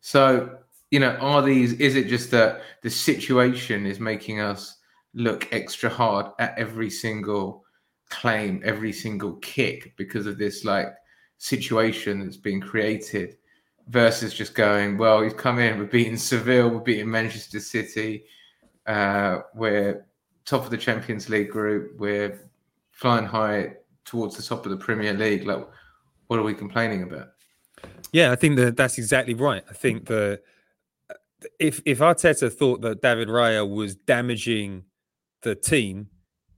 S3: So, you know, are these, is it just that the situation is making us look extra hard at every single claim every single kick because of this like situation that's been created versus just going, well, he's come in, we're beating Seville, we're beating Manchester City, uh, we're top of the Champions League group, we're flying high towards the top of the Premier League. Like, what are we complaining about?
S2: Yeah, I think that that's exactly right. I think that if if Arteta thought that David Raya was damaging the team,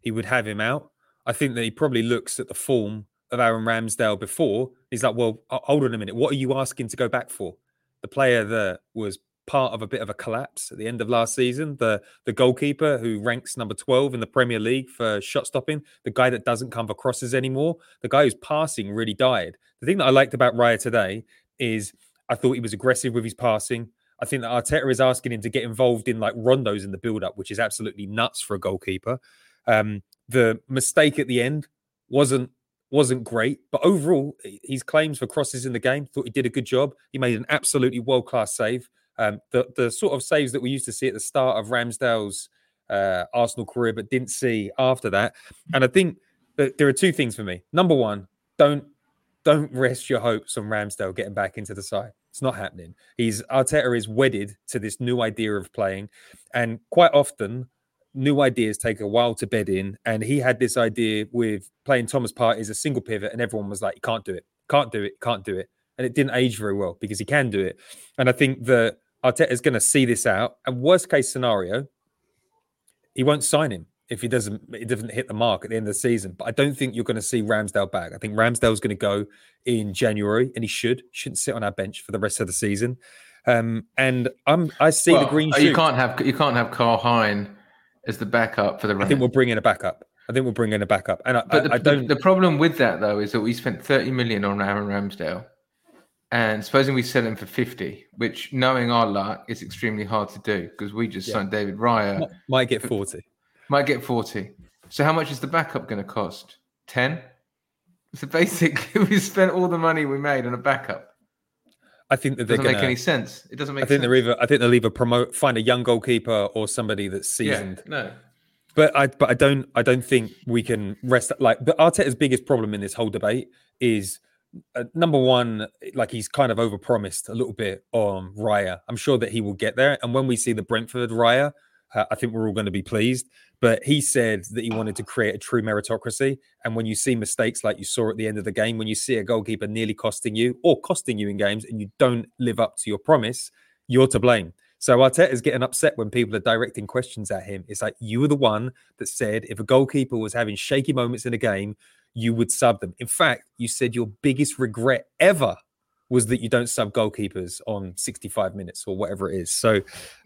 S2: he would have him out. I think that he probably looks at the form of Aaron Ramsdale before. He's like, well, hold on a minute. What are you asking to go back for? The player that was part of a bit of a collapse at the end of last season, the the goalkeeper who ranks number 12 in the Premier League for shot stopping, the guy that doesn't come for crosses anymore, the guy who's passing really died. The thing that I liked about Raya today is I thought he was aggressive with his passing. I think that Arteta is asking him to get involved in like rondos in the build up, which is absolutely nuts for a goalkeeper. Um, the mistake at the end wasn't wasn't great, but overall, his claims for crosses in the game thought he did a good job. He made an absolutely world class save. Um, the the sort of saves that we used to see at the start of Ramsdale's uh, Arsenal career, but didn't see after that. And I think that there are two things for me. Number one, don't don't rest your hopes on Ramsdale getting back into the side. It's not happening. He's Arteta is wedded to this new idea of playing, and quite often new ideas take a while to bed in. And he had this idea with playing Thomas Partey as a single pivot, and everyone was like, "You can't do it, can't do it, can't do it," and it didn't age very well because he can do it. And I think that Arteta is going to see this out. And worst case scenario, he won't sign him if he doesn't it doesn't hit the mark at the end of the season. But I don't think you're going to see Ramsdale back. I think Ramsdale's going to go in January, and he should shouldn't sit on our bench for the rest of the season. Um, and I'm I see
S3: well,
S2: the green.
S3: You can't have you can't have Karl Hein as the backup for the.
S2: I think we'll bring in a backup. I think we'll bring in a backup. And I,
S3: but the,
S2: I, I don't.
S3: The, the problem with that though is that we spent 30 million on Aaron Ramsdale, and supposing we sell him for 50, which knowing our luck is extremely hard to do because we just
S2: Yeah.
S3: signed David Raya.
S2: Might- might get 40.
S3: Might get 40. So how much is the backup going to cost? 10. So basically, we spent all the money we made on a backup.
S2: I think that they're
S3: doesn't make
S2: gonna-
S3: any sense. It doesn't make
S2: I think
S3: sense.
S2: they're either. I think they'll either promote, find a young goalkeeper or somebody that's seasoned.
S3: Yeah, no.
S2: But I, but I don't, I don't think we can rest. Like, but Arteta's biggest problem in this whole debate is uh, number one, like he's kind of overpromised a little bit on Raya. I'm sure that he will get there, and when we see the Brentford Raya, uh, I think we're all going to be pleased. But he said that he wanted to create a true meritocracy, and when you see mistakes like you saw at the end of the game, when you see a goalkeeper nearly costing you or costing you in games, and you don't live up to your promise, you're to blame. So Arteta is getting upset when people are directing questions at him. It's like you were the one that said if a goalkeeper was having shaky moments in a game, you would sub them. In fact, you said your biggest regret ever was that you don't sub goalkeepers on 65 minutes or whatever it is. So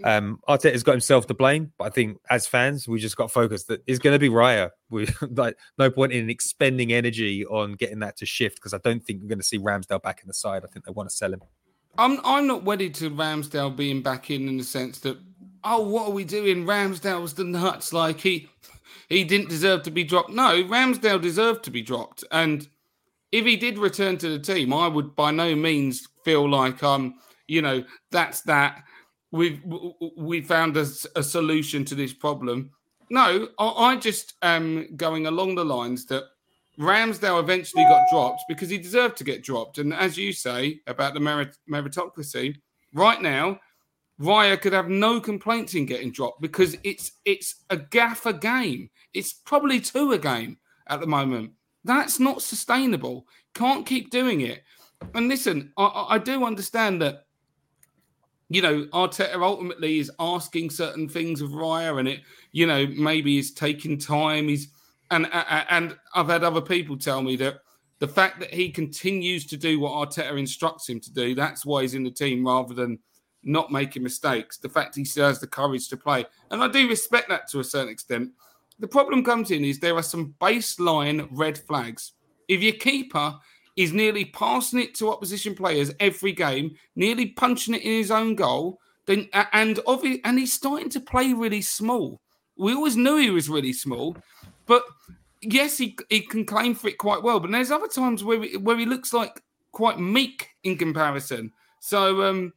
S2: um Arteta's got himself to blame, but I think as fans, we just got focused that it's going to be Raya. We like no point in expending energy on getting that to shift because I don't think we're going to see Ramsdale back in the side. I think they want to sell him.
S4: I'm I'm not wedded to Ramsdale being back in in the sense that oh what are we doing? Ramsdale's the nuts like he he didn't deserve to be dropped. No, Ramsdale deserved to be dropped. And if he did return to the team, I would by no means feel like um you know that's that we've we found a solution to this problem. No, I, I just am going along the lines that Ramsdale eventually got dropped because he deserved to get dropped. And as you say about the merit- meritocracy, right now, Raya could have no complaints in getting dropped because it's it's a gaffer game. It's probably two a game at the moment. That's not sustainable. Can't keep doing it. And listen, I- I, do understand that you know, Arteta ultimately is asking certain things of Raya, and it, you know, maybe is taking time. He's and and and I've had other people tell me that the fact that he continues to do what Arteta instructs him to do, that's why he's in the team rather than not making mistakes. The fact he still has the courage to play, and I do respect that to a certain extent. The problem comes in is there are some baseline red flags. If your keeper is nearly passing it to opposition players every game, nearly punching it in his own goal, then and obvi- and he's starting to play really small. We always knew he was really small, but yes, he he can claim for it quite well. But there's other times where he, where he looks like quite meek in comparison. So, um,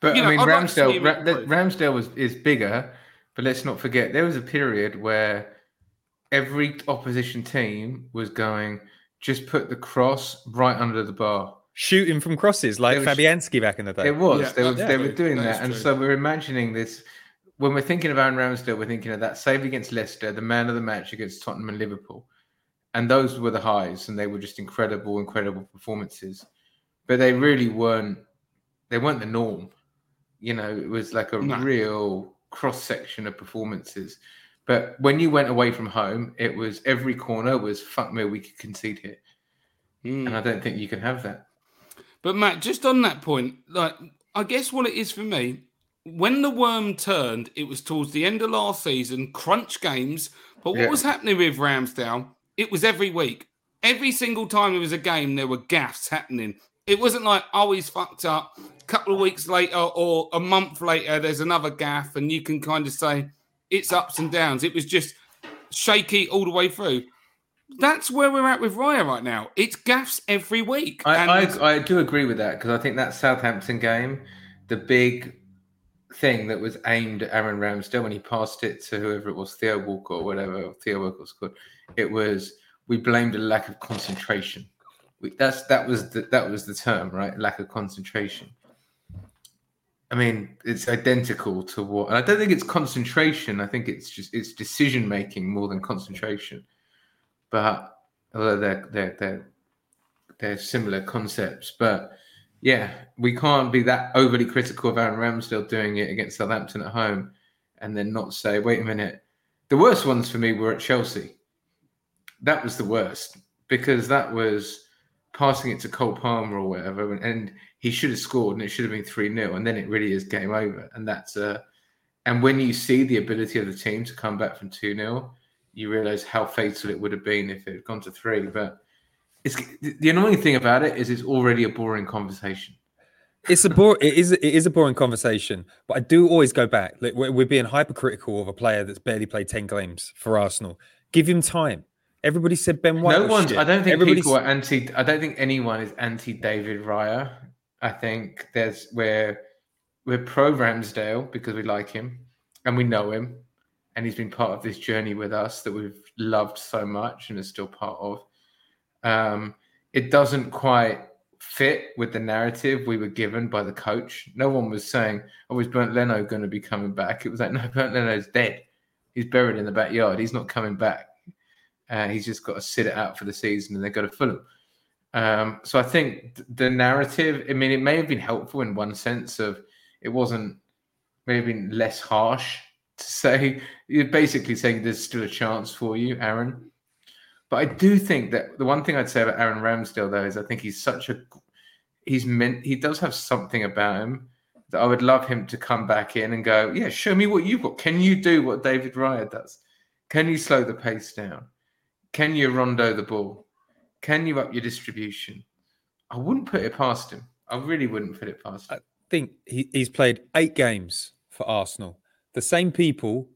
S3: But
S4: you know,
S3: I mean,
S4: I'd like
S3: Ramsdale, Ra- Ramsdale was is bigger, but let's not forget there was a period where every opposition team was going, just put the cross right under the bar.
S2: Shooting from crosses like
S3: It was-
S2: Fabianski back in the day.
S3: It was.
S4: Yeah,
S3: they were
S4: that's
S3: they were doing
S4: That
S3: that,
S4: is
S3: and
S4: true.
S3: so we're imagining this. When we're thinking of Aaron Ramsdale, we're thinking of that save against Leicester, the man of the match against Tottenham and Liverpool, and those were the highs, and they were just incredible, incredible performances. But they really weren't. They weren't the norm. You know, it was like a
S4: No.
S3: real cross section of performances. But when you went away from home, it was every corner was fuck me, we could concede here, and I hmm. don't think you can have that.
S4: But Matt, just on that point, like I guess what it is for me, when the worm turned, it was towards the end of last season, crunch games. But what
S3: Yeah.
S4: was happening with Ramsdale? It was every week. Every single time there was a game, there were gaffes happening. It wasn't like, oh, he's fucked up. A couple of weeks later or a month later, there's another gaff, and you can kind of say it's ups and downs. It was just shaky all the way through. That's where we're at with Raya right now. It's gaffs every week.
S3: I,
S4: And-
S3: I, I do agree with that because I think that Southampton game, the big thing that was aimed at Aaron Ramsdale when he passed it to whoever it was, Theo Walcott or whatever, Theo Walcott scored, it was we blamed a lack of concentration. We, that's that was the, that was the term, right? Lack of concentration. I mean, it's identical to what, I don't think it's concentration. I think it's just it's decision making more than concentration. But although they're they're they're they're similar concepts, but yeah, we can't be that overly critical of Aaron Ramsdale doing it against Southampton at home, and then not say, wait a minute. The worst ones for me were at Chelsea. That was the worst because that was passing it to Cole Palmer or whatever, and, and he should have scored, and it should have been three 0 and then it really is game over. And that's uh, and when you see the ability of the team to come back from two 0 you realize how fatal it would have been if it had gone to three. But it's the annoying thing about it is it's already a boring conversation.
S2: It's a bore. It is. It is a boring conversation. But I do always go back. Like we're, we're being hypercritical of a player that's barely played ten games for Arsenal. Give him time. Everybody said Ben White.
S3: no
S2: shit.
S3: I don't think
S2: Everybody's-
S3: people are anti. I don't think anyone is anti David Raya. I think there's where we're pro Ramsdale because we like him and we know him, and he's been part of this journey with us that we've loved so much and is still part of. Um, it doesn't quite fit with the narrative we were given by the coach. No one was saying, "Oh, is Bernd Leno going to be coming back?" It was like, "No, Bernd Leno's dead. He's buried in the backyard. He's not coming back. Uh, he's just got to sit it out for the season, and they go to Fulham." Um, so I think the narrative. I mean, it may have been helpful in one sense of it wasn't maybe less harsh to say. You're basically saying there's still a chance for you, Aaron. But I do think that the one thing I'd say about Aaron Ramsdale though is I think he's such a he's meant he does have something about him that I would love him to come back in and go, yeah, show me what you've got. Can you do what David Raya does? Can you slow the pace down? Can you rondo the ball? Can you up your distribution? I wouldn't put it past him. I really wouldn't put it past him.
S2: I think he, he's played eight games for Arsenal. The same people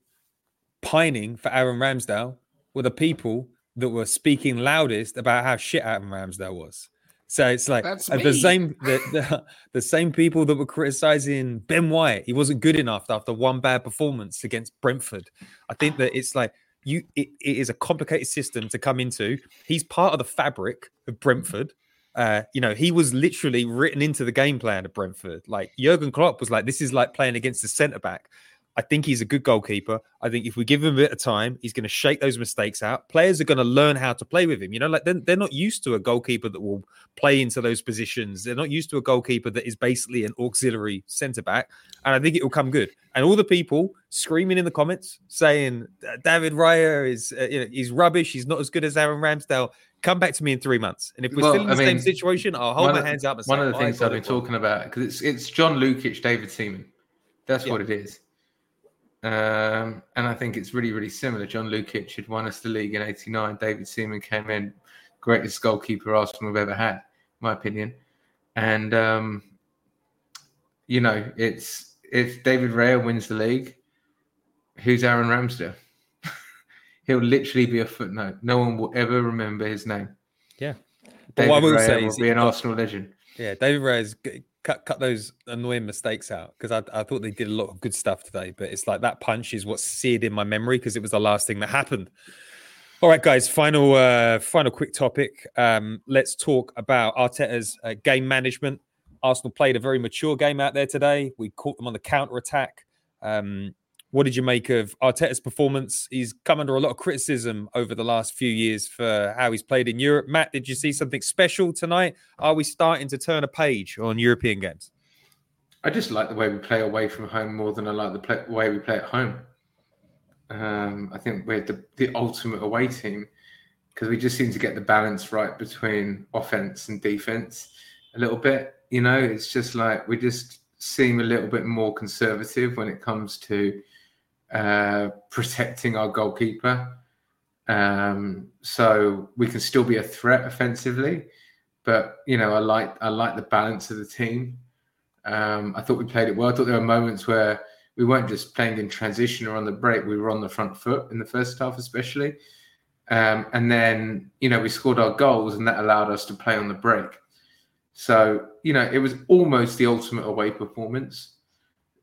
S2: pining for Aaron Ramsdale were the people that were speaking loudest about how shit Aaron Ramsdale was. So it's like
S4: That's me.
S2: the same the, the, the same people that were criticizing Ben White. He wasn't good enough after one bad performance against Brentford. I think that it's like you it, it is a complicated system to come into. He's part of the fabric of Brentford. Uh, you know, he was literally written into the game plan of Brentford. Like Jurgen Klopp was like, this is like playing against the centre back. I think he's a good goalkeeper. I think if we give him a bit of time, he's going to shake those mistakes out. Players are going to learn how to play with him. You know, like they're, they're not used to a goalkeeper that will play into those positions. They're not used to a goalkeeper that is basically an auxiliary centre back. And I think it will come good. And all the people screaming in the comments saying David Raya is uh, you know, he's rubbish. He's not as good as Aaron Ramsdale. Come back to me in three months. And if we're
S3: Well,
S2: still in the
S3: I
S2: same
S3: mean,
S2: situation, I'll hold my
S3: of-
S2: hands up. And
S3: One
S2: say,
S3: of the things I've been talking about because it's it's John Lukic, David Seaman. That's what it is. Um, and I think it's really, really similar. John Lukic had won us the league in '89. David Seaman came in, greatest goalkeeper Arsenal have ever had, in my opinion. And um, you know, it's if David Raya wins the league, who's Aaron Ramsdale? He'll literally be a footnote. No one will ever remember his name.
S2: Yeah. But
S3: David
S2: what I will
S3: Raya
S2: say
S3: will
S2: is
S3: be an Arsenal legend.
S2: Yeah, David Reyes g- cut cut those annoying mistakes out because I, I thought they did a lot of good stuff today, but it's like that punch is what's seared in my memory because it was the last thing that happened. All right, guys. Final, uh, final quick topic. Um, let's talk about Arteta's uh, game management. Arsenal played a very mature game out there today. We caught them on the counter attack. Um, what did you make of Arteta's performance? He's come under a lot of criticism over the last few years for how he's played in Europe. Matt, did you see something special tonight? Are we starting to turn a page on European games?
S3: I just like the way we play away from home more than I like the play, way we play at home. Um, I think we're the, the ultimate away team because we just seem to get the balance right between offense and defense a little bit. You know, it's just like we just seem a little bit more conservative when it comes to uh, protecting our goalkeeper. Um, so we can still be a threat offensively, but you know, I like I like the balance of the team. Um, I thought we played it well. I thought there were moments where we weren't just playing in transition or on the break. We were on the front foot in the first half, especially. Um, and then, you know, we scored our goals and that allowed us to play on the break. So, you know, it was almost the ultimate away performance.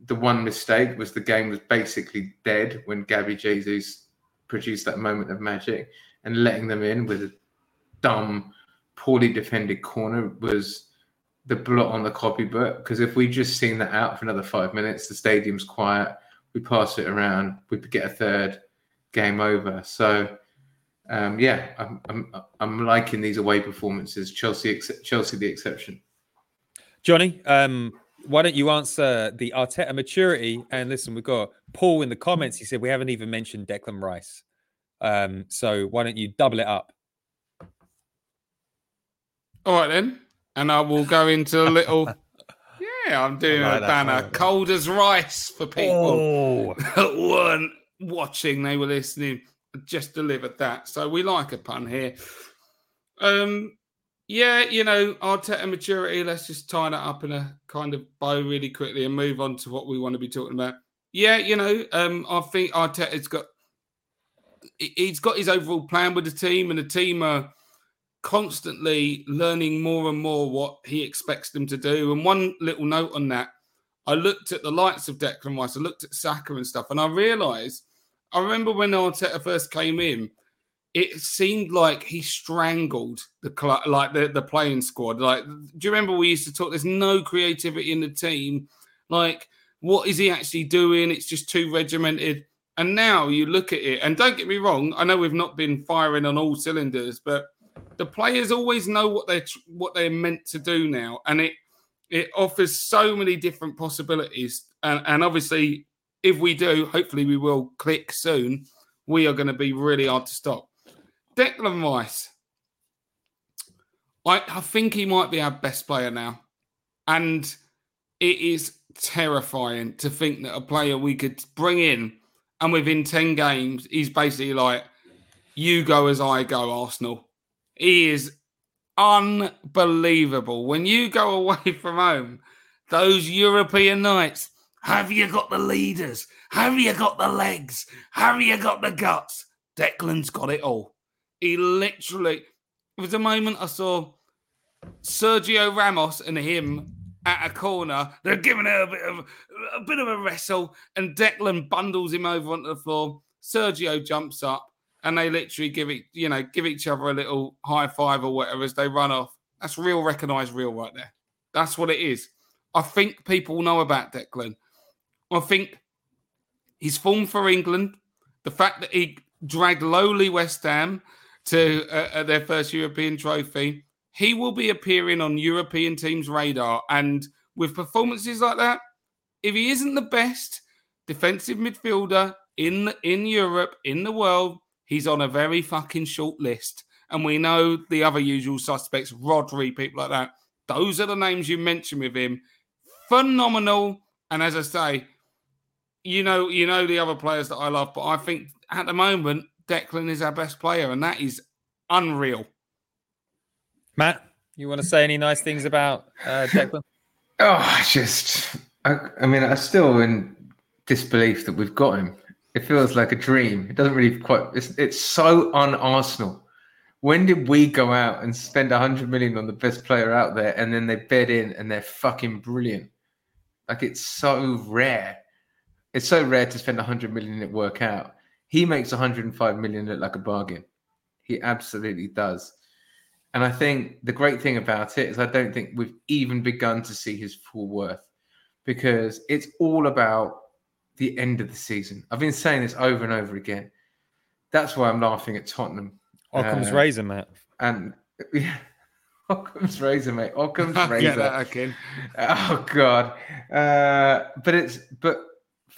S3: The one mistake was the game was basically dead when Gabi Jesus produced that moment of magic and letting them in with a dumb, poorly defended corner was the blot on the copybook. Because if we just seen that out for another five minutes, the stadium's quiet, we pass it around, we get a third, game over. So, um, yeah, I'm, I'm I'm liking these away performances. Chelsea, Chelsea, the exception.
S2: Johnny, um, why don't you answer the Arteta maturity? And listen, we've got Paul in the comments. He said we haven't even mentioned Declan Rice. Um, so why don't you double it up?
S4: All right then, and I will go into a little. yeah, I'm doing like a banner, that. cold as rice for people oh. that weren't watching; they were listening. Just delivered that, so we like a pun here. Um, yeah, you know, Arteta maturity. Let's just tie that up in a kind of bow really quickly and move on to what we want to be talking about. Yeah, you know, um, I think Arteta's got he's got his overall plan with the team, and the team are constantly learning more and more what he expects them to do. And one little note on that, I looked at the likes of Declan Rice, I looked at Saka and stuff, and I realised. I remember when Arteta first came in, it seemed like he strangled the like the, the playing squad. Like, do you remember we used to talk? There's no creativity in the team. Like, what is he actually doing? It's just too regimented. And now you look at it, and don't get me wrong, I know we've not been firing on all cylinders, but the players always know what they're what they're meant to do now, and it it offers so many different possibilities. And, and obviously, if we do, hopefully we will click soon. We are going to be really hard to stop. Declan Rice, I, I think he might be our best player now, and it is terrifying to think that a player we could bring in and within 10 games, he's basically like, you go as I go, Arsenal. He is unbelievable. When you go away from home, those European nights, have you got the leaders? Have you got the legs? Have you got the guts? Declan's got it all. He literally, it was a moment I saw Sergio Ramos and him at a corner. They're giving it a bit of a bit of a wrestle, and Declan bundles him over onto the floor. Sergio jumps up, and they literally give it, you know, give each other a little high five or whatever as they run off. That's real, recognized real right there. That's what it is. I think people know about Declan. I think his form for England, the fact that he dragged lowly West Ham to uh, their first European trophy, he will be appearing on European teams' radar. And with performances like that, if he isn't the best defensive midfielder in in Europe, in the world, he's on a very fucking short list. And we know the other usual suspects, Rodri, people like that. Those are the names you mentioned with him. Phenomenal. And as I say, you know, you know the other players that I love, but I think at the moment, Declan is our best player, and that is unreal.
S2: Matt, you want to say any nice things about uh, Declan?
S3: oh, just, I, I mean, I'm still in disbelief that we've got him. It feels like a dream. It doesn't really quite. It's, it's so un-Arsenal. When did we go out and spend hundred million on the best player out there, and then they bed in and they're fucking brilliant? Like it's so rare. It's so rare to spend hundred million and it work out. He makes 105 million look like a bargain. He absolutely does. And I think the great thing about it is I don't think we've even begun to see his full worth because it's all about the end of the season. I've been saying this over and over again. That's why I'm laughing at Tottenham.
S2: Occam's uh, razor, Matt.
S3: And yeah, Occam's razor, mate. Occam's razor. again. Oh God. Uh, but it's but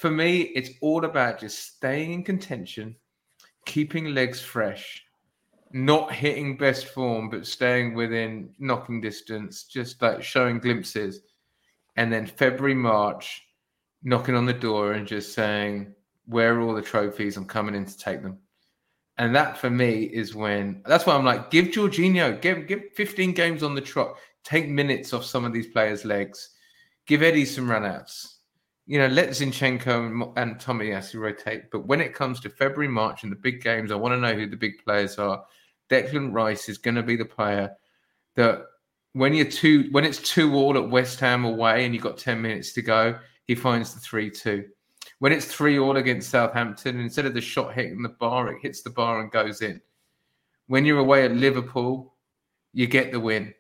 S3: for me, it's all about just staying in contention, keeping legs fresh, not hitting best form, but staying within knocking distance, just like showing glimpses. And then February, March, knocking on the door and just saying, Where are all the trophies? I'm coming in to take them. And that for me is when that's why I'm like, give Jorginho, give give 15 games on the trot, take minutes off some of these players' legs, give Eddie some runouts. You know, let Zinchenko and, and Tomiyasu rotate. But when it comes to February, March, and the big games, I want to know who the big players are. Declan Rice is going to be the player that when you're two, when it's two all at West Ham away and you've got 10 minutes to go, he finds the three two. When it's three all against Southampton, instead of the shot hitting the bar, it hits the bar and goes in. When you're away at Liverpool, you get the win.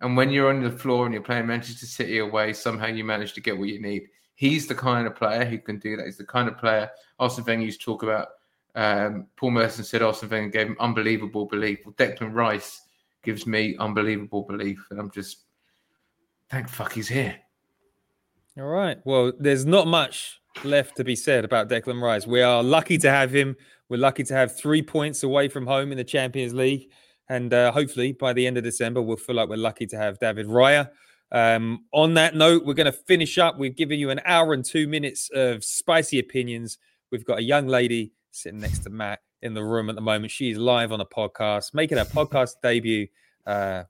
S3: And when you're on the floor and you're playing Manchester City away, somehow you manage to get what you need. He's the kind of player who can do that. He's the kind of player Arsene Wenger used to talk about. Um, Paul Merson said Arsene Wenger gave him unbelievable belief. Well, Declan Rice gives me unbelievable belief, and I'm just thank fuck he's here.
S2: All right. Well, there's not much left to be said about Declan Rice. We are lucky to have him. We're lucky to have three points away from home in the Champions League. And uh, hopefully by the end of December, we'll feel like we're lucky to have David Raya. Um, on that note, we're going to finish up. We've given you an hour and two minutes of spicy opinions. We've got a young lady sitting next to Matt in the room at the moment. She's live on a podcast, making her podcast debut uh,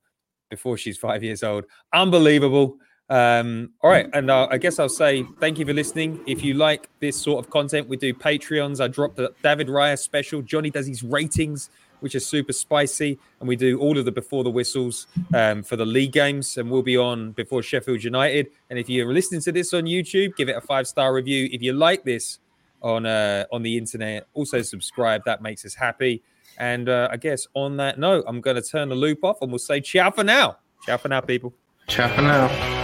S2: before she's five years old. Unbelievable. Um, all right, and uh, I guess I'll say thank you for listening. If you like this sort of content, we do Patreons. I dropped the David Raya special. Johnny does his ratings, which is super spicy, and we do all of the before the whistles um, for the league games, and we'll be on before Sheffield United. And if you're listening to this on YouTube, give it a five star review. If you like this on uh, on the internet, also subscribe. That makes us happy. And uh, I guess on that note, I'm going to turn the loop off, and we'll say ciao for now. Ciao for now, people.
S3: Ciao for now.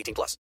S10: 18 plus.